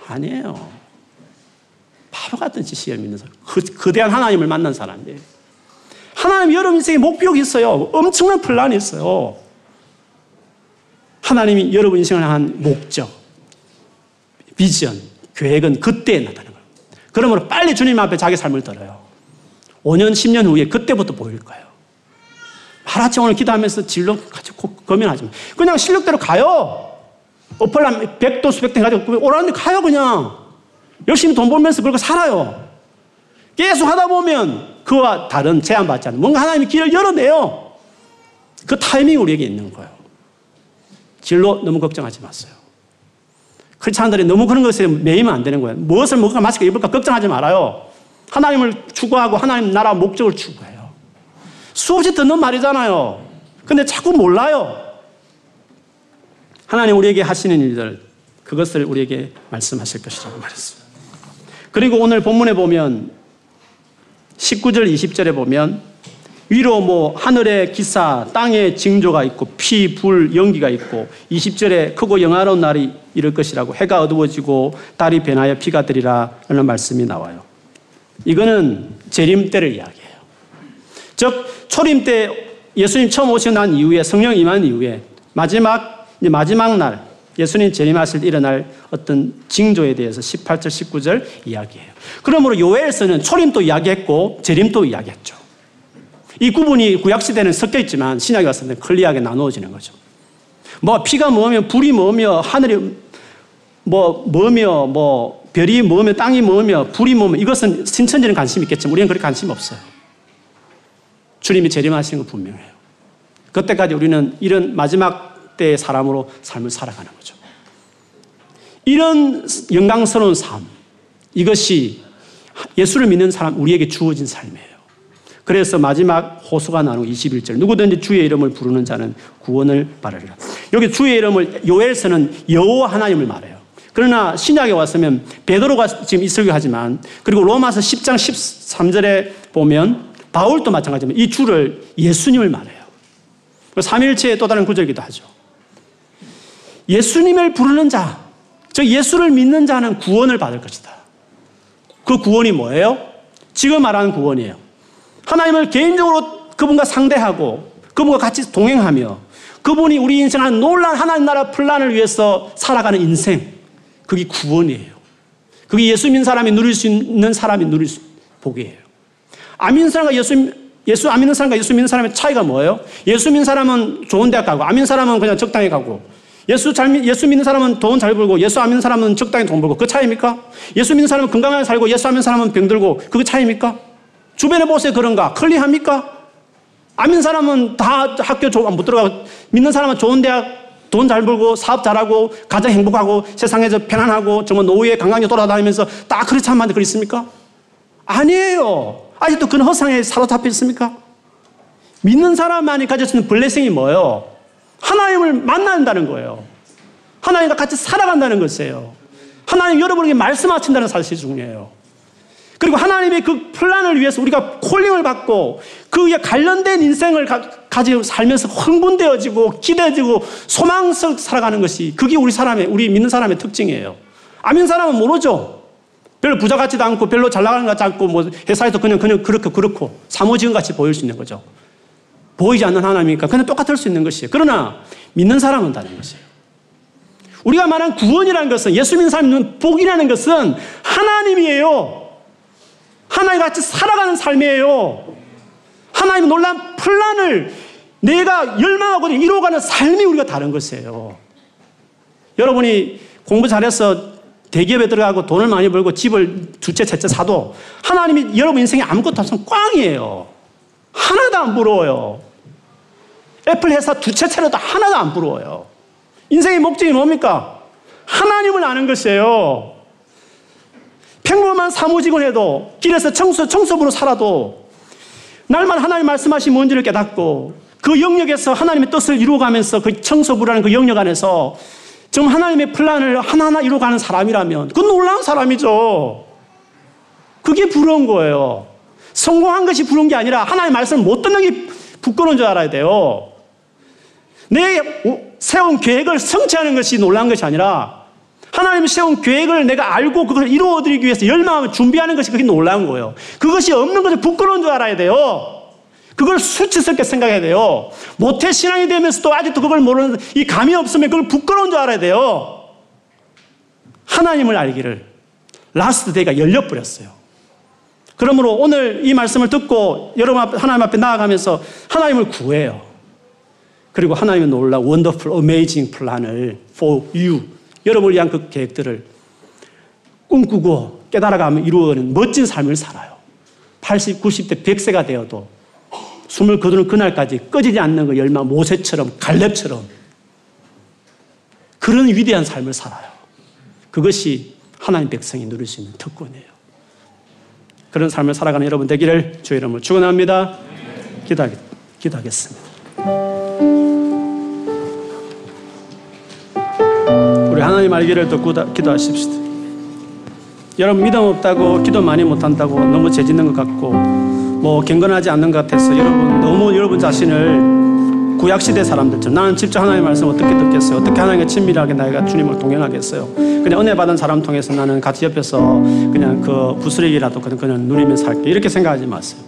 Speaker 1: 아니에요. 바보 같은 짓이에요, 믿는 사람. 그, 거대한 하나님을 만난 사람이에요. 하나님 여러분 인생에 목표가 있어요. 엄청난 플랜이 있어요. 하나님이 여러분 인생을 향한 목적, 비전, 계획은 그때 나타나는 거예요. 그러므로 빨리 주님 앞에 자기 삶을 들어요. 5년, 10년 후에 그때부터 보일 거예요. 하루아침 오늘 기도하면서 진로 가지고 고민하지 마. 그냥 실력대로 가요. 어플람 백도 수백대 가지고 오라는데 가요 그냥. 열심히 돈 벌면서 그렇게 살아요. 계속 하다 보면 그와 다른 제한받지 않는 뭔가 하나님이 길을 열어내요. 그 타이밍이 우리에게 있는 거예요. 진로 너무 걱정하지 마세요. 크리스찬들이 너무 그런 것에 매이면 안 되는 거예요. 무엇을 먹을까 마실까 입을까 걱정하지 말아요. 하나님을 추구하고 하나님 나라 목적을 추구해요. 수없이 듣는 말이잖아요. 근데 자꾸 몰라요. 하나님 우리에게 하시는 일들, 그것을 우리에게 말씀하실 것이라고 말했습니다. 그리고 오늘 본문에 보면 19절, 20절에 보면 위로 뭐 하늘의 기사, 땅의 징조가 있고 피, 불, 연기가 있고 20절에 크고 영화로운 날이 이럴 것이라고 해가 어두워지고 달이 변하여 피가 되리라 라는 말씀이 나와요. 이거는 재림 때를 이야기해요. 즉 초림 때 예수님 처음 오시고 난 이후에 성령 임한 이후에 마지막 마지막 날 예수님 재림하실 일어날 어떤 징조에 대해서 18절 19절 이야기해요. 그러므로 요엘서는 초림도 이야기했고 재림도 이야기했죠. 이 구분이 구약 시대는 섞여 있지만 신약에 왔을 때 클리어하게 나누어지는 거죠. 뭐 피가 뭐며 불이 뭐며 하늘이 뭐 뭐며 뭐 별이 뭐며 땅이 뭐며 불이 뭐며 이것은 신천지는 관심 있겠지만 우리는 그렇게 관심 없어요. 주님이 재림하시는 건 분명해요. 그때까지 우리는 이런 마지막 때의 사람으로 삶을 살아가는 거죠. 이런 영광스러운 삶, 이것이 예수를 믿는 사람, 우리에게 주어진 삶이에요. 그래서 마지막 호수가 나누 21절. 누구든지 주의 이름을 부르는 자는 구원을 받으리라. 여기 주의 이름을 요엘서는 여호와 하나님을 말해요. 그러나 신약에 왔으면 베드로가 지금 이설교하지만 그리고 로마서 10장 13절에 보면 바울도 마찬가지입니다. 이 주를 예수님을 말해요. 삼일체의 또 다른 구절이기도 하죠. 예수님을 부르는 자, 즉 예수를 믿는 자는 구원을 받을 것이다. 그 구원이 뭐예요? 지금 말하는 구원이에요. 하나님을 개인적으로 그분과 상대하고 그분과 같이 동행하며 그분이 우리 인생한 놀란 하나님 나라 플란을 위해서 살아가는 인생. 그게 구원이에요. 그게 예수 믿는 사람이 누릴 수 있는 사람이 누릴 수, 복이에요. 안 믿는 사람과 예수, 예수 안 믿는 사람과 예수 믿는 사람의 차이가 뭐예요? 예수 믿는 사람은 좋은 대학 가고, 안 믿는 사람은 그냥 적당히 가고, 예수 잘, 예수 믿는 사람은 돈 잘 벌고, 예수 안 믿는 사람은 적당히 돈 벌고, 그 차이입니까? 예수 믿는 사람은 건강하게 살고, 예수 안 믿는 사람은 병들고, 그거 차이입니까? 주변에 보세요, 그런가? 클리합니까? 안 믿는 사람은 다 학교 못 들어가고, 믿는 사람은 좋은 대학 돈 잘 벌고 사업 잘하고 가장 행복하고 세상에서 편안하고 정말 노후에 강강히 돌아다니면서 딱 그렇지 않만데 그렇습니까? 아니에요. 아직도 그런 허상에 사로잡혀 있습니까? 믿는 사람만이 가질 수 있는 블레싱이 뭐예요? 하나님을 만난다는 거예요. 하나님과 같이 살아간다는 것이에요. 하나님 여러분에게 말씀하신다는 사실이 중요해요. 그리고 하나님의 그 플란을 위해서 우리가 콜링을 받고 그에 관련된 인생을 가, 지고 살면서 흥분되어지고 기대지고 소망스럽게 살아가는 것이 그게 우리 사람의 우리 믿는 사람의 특징이에요. 안 믿는 사람은 모르죠. 별로 부자 같지도 않고 별로 잘 나가는 것 같지 않고 뭐 회사에서 그냥 그냥 그렇고 그렇고 사무직원 같이 보일 수 있는 거죠. 보이지 않는 하나님이니까 그냥 똑같을 수 있는 것이에요. 그러나 믿는 사람은 다른 것이에요. 우리가 말한 구원이라는 것은 예수 믿는 사람은 복이라는 것은 하나님이에요. 하나님 같이 살아가는 삶이에요. 하나님 놀란 플란을 내가 열망하고 이루어가는 삶이 우리가 다른 것이에요. 여러분이 공부 잘해서 대기업에 들어가고 돈을 많이 벌고 집을 두채, 셋째 사도 하나님이 여러분 인생에 아무것도 없으면 꽝이에요. 하나도 안 부러워요. 애플 회사 두채 차려도 하나도 안 부러워요. 인생의 목적이 뭡니까? 하나님을 아는 것이에요. 평범한 사무직을 해도 길에서 청소, 청소부로 살아도 날만 하나님 말씀하신 뭔지를 깨닫고 그 영역에서 하나님의 뜻을 이루어가면서 그 청소부라는 그 영역 안에서 좀 하나님의 플랜을 하나하나 이루어가는 사람이라면 그건 놀라운 사람이죠. 그게 부러운 거예요. 성공한 것이 부러운 게 아니라 하나님의 말씀을 못 듣는 게 부끄러운 줄 알아야 돼요. 내 세운 계획을 성취하는 것이 놀라운 것이 아니라 하나님이 세운 계획을 내가 알고 그걸 이루어드리기 위해서 열망하며 준비하는 것이 그게 놀라운 거예요. 그것이 없는 것을 부끄러운 줄 알아야 돼요. 그걸 수치스럽게 생각해야 돼요. 모태 신앙이 되면서도 아직도 그걸 모르는 이 감이 없으면 그걸 부끄러운 줄 알아야 돼요. 하나님을 알기를 last day가 열려버렸어요. 그러므로 오늘 이 말씀을 듣고 여러분 앞 하나님 앞에 나아가면서 하나님을 구해요. 그리고 하나님의 놀라 wonderful amazing 플랜을 for you 여러분을 위한 그 계획들을 꿈꾸고 깨달아가며 이루어가는 멋진 삶을 살아요. 80, 90대, 100세가 되어도 숨을 거두는 그날까지 꺼지지 않는 그 열망, 모세처럼, 갈렙처럼 그런 위대한 삶을 살아요. 그것이 하나님 백성이 누릴 수 있는 특권이에요. 그런 삶을 살아가는 여러분 되기를 주의 이름으로 축원합니다. 기도하겠, 기도하겠습니다. 우리 하나님 알기를 듣고 기도하십시다. 여러분 믿음 없다고 기도 많이 못한다고 너무 죄짓는 것 같고 뭐 경건하지 않는 것 같아서 여러분 너무 여러분 자신을 구약시대 사람들처럼 나는 직접 하나님의 말씀 어떻게 듣겠어요? 어떻게 하나님과 친밀하게 내가 주님을 동행하겠어요? 그냥 은혜 받은 사람 통해서 나는 같이 옆에서 그냥 그 부스러기라도 그냥, 그냥 누리면서 할게 이렇게 생각하지 마세요.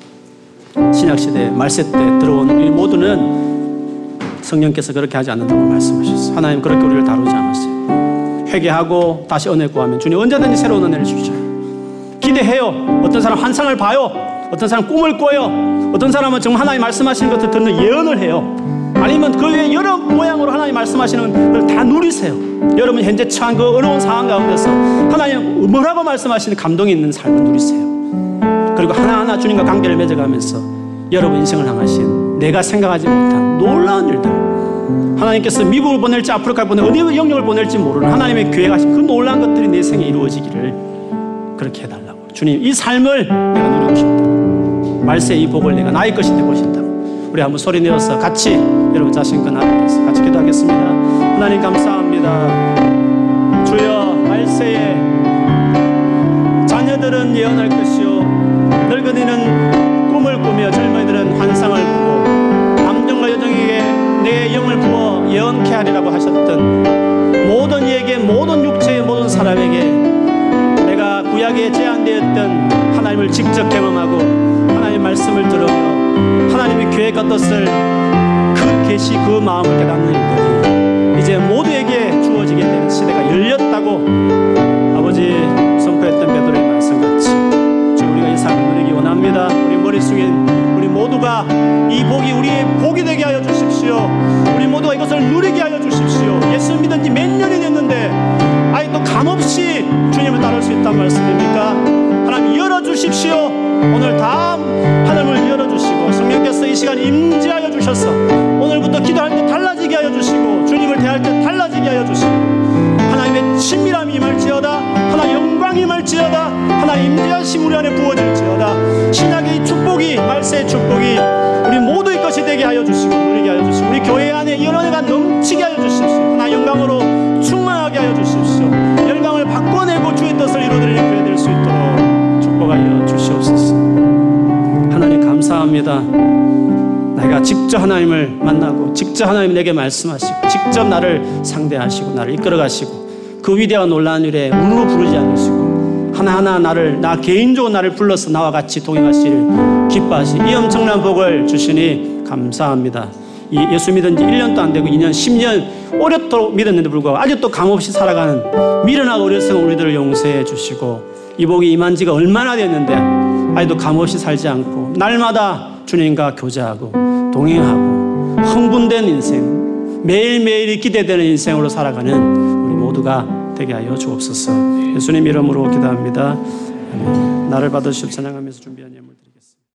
Speaker 1: 신약시대 말세 때 들어온 우리 모두는 성령께서 그렇게 하지 않는다고 말씀하셨어요. 하나님 그렇게 우리를 다루지 않았어요. 회개하고 다시 은혜 구하면 주님 언제든지 새로운 은혜를 주시죠. 기대해요. 어떤 사람 환상을 봐요. 어떤 사람 꿈을 꿔요. 어떤 사람은 정말 하나님 말씀하시는 것을 듣는 예언을 해요. 아니면 그 외에 여러 모양으로 하나님 말씀하시는 걸 다 누리세요. 여러분 현재 처한 그 어려운 상황 가운데서 하나님 뭐라고 말씀하시는 감동이 있는 삶을 누리세요. 그리고 하나하나 주님과 관계를 맺어가면서 여러분 인생을 향하신 내가 생각하지 못한 놀라운 일들 하나님께서 미국을 보낼지 아프리카를 보낼지 어디 영역을 보낼지 모르는 하나님의 교회가 하신 그 놀라운 것들이 내 생에 이루어지기를 그렇게 해달라고 주님 이 삶을 내가 누리고 싶다. 말세 이 복을 내가 나의 것이 되고 싶다. 우리 한번 소리 내어서 같이 여러분 자신과 나누면서 같이 기도하겠습니다. 하나님 감사합니다. 주여 말세에 자녀들은 예언할 것이요. 늙은이는 꿈을 꾸며 젊은이들은 환상을 보고 남정과 여정에게 내 영을 부어 예언케 하리라고 하셨던 모든 이에게 모든 육체의 모든 사람에게 구약에 제한되었던 하나님을 직접 경험하고 하나님의 말씀을 들으며 하나님의 계획과 뜻을 그 계시 그 마음을 깨닫는 일들이 이제 모두에게 주어지게 되는 시대가 열렸다고 아버지 선포했던 베드로의 말씀같이 주 우리가 이 삶을 누리기 원합니다. 우리 머릿속에 우리 모두가 이 복이 우리의 복이 되게 하여 주십시오. 우리 모두가 이것을 누리게 하여 주십시오. 예수 믿은 지 몇 년이 됐는데 감없이 주님을 따를 수 있단 말씀입니까? 하나님 열어주십시오. 오늘 다음 하늘을 열어주시고 성령께서 이 시간 임재하여 주셔서 오늘부터 기도할 때 달라지게 하여 주시고 주님을 대할 때 달라지게 하여 주시고 하나님의 친밀함이 임할지어다 하나님 영광이 임할지어다 하나님 임재하심 우리 안에 부어질지어다. 신약의 이 축복이 말세의 축복이 우리 모두의 것이 되게 하여 주시고 누리게 하여 주시고 우리 교회 안에 이 은혜가 넘 감사합니다 내가 직접 하나님을 만나고 직접 하나님 내게 말씀하시고 직접 나를 상대하시고 나를 이끌어 가시고 그 위대한 놀라운 일에 우르르 부르지 않으시고 하나하나 나를 나 개인적으로 나를 불러서 나와 같이 동행하시를 기뻐하시 이 엄청난 복을 주시니 감사합니다. 이 예수 믿은 지 1년도 안 되고 2년, 10년 오랫도록 믿었는데 불구하고 아직도 감없이 살아가는 미련하고 어리석은 우리들을 용서해 주시고 이 복이 임한 지가 얼마나 됐는데 아직도 감없이 살지 않고 날마다 주님과 교제하고 동행하고 흥분된 인생 매일매일이 기대되는 인생으로 살아가는 우리 모두가 되게 하여 주옵소서. 예수님 이름으로 기도합니다. 나를 받으시옵 찬양하면서 준비한 예물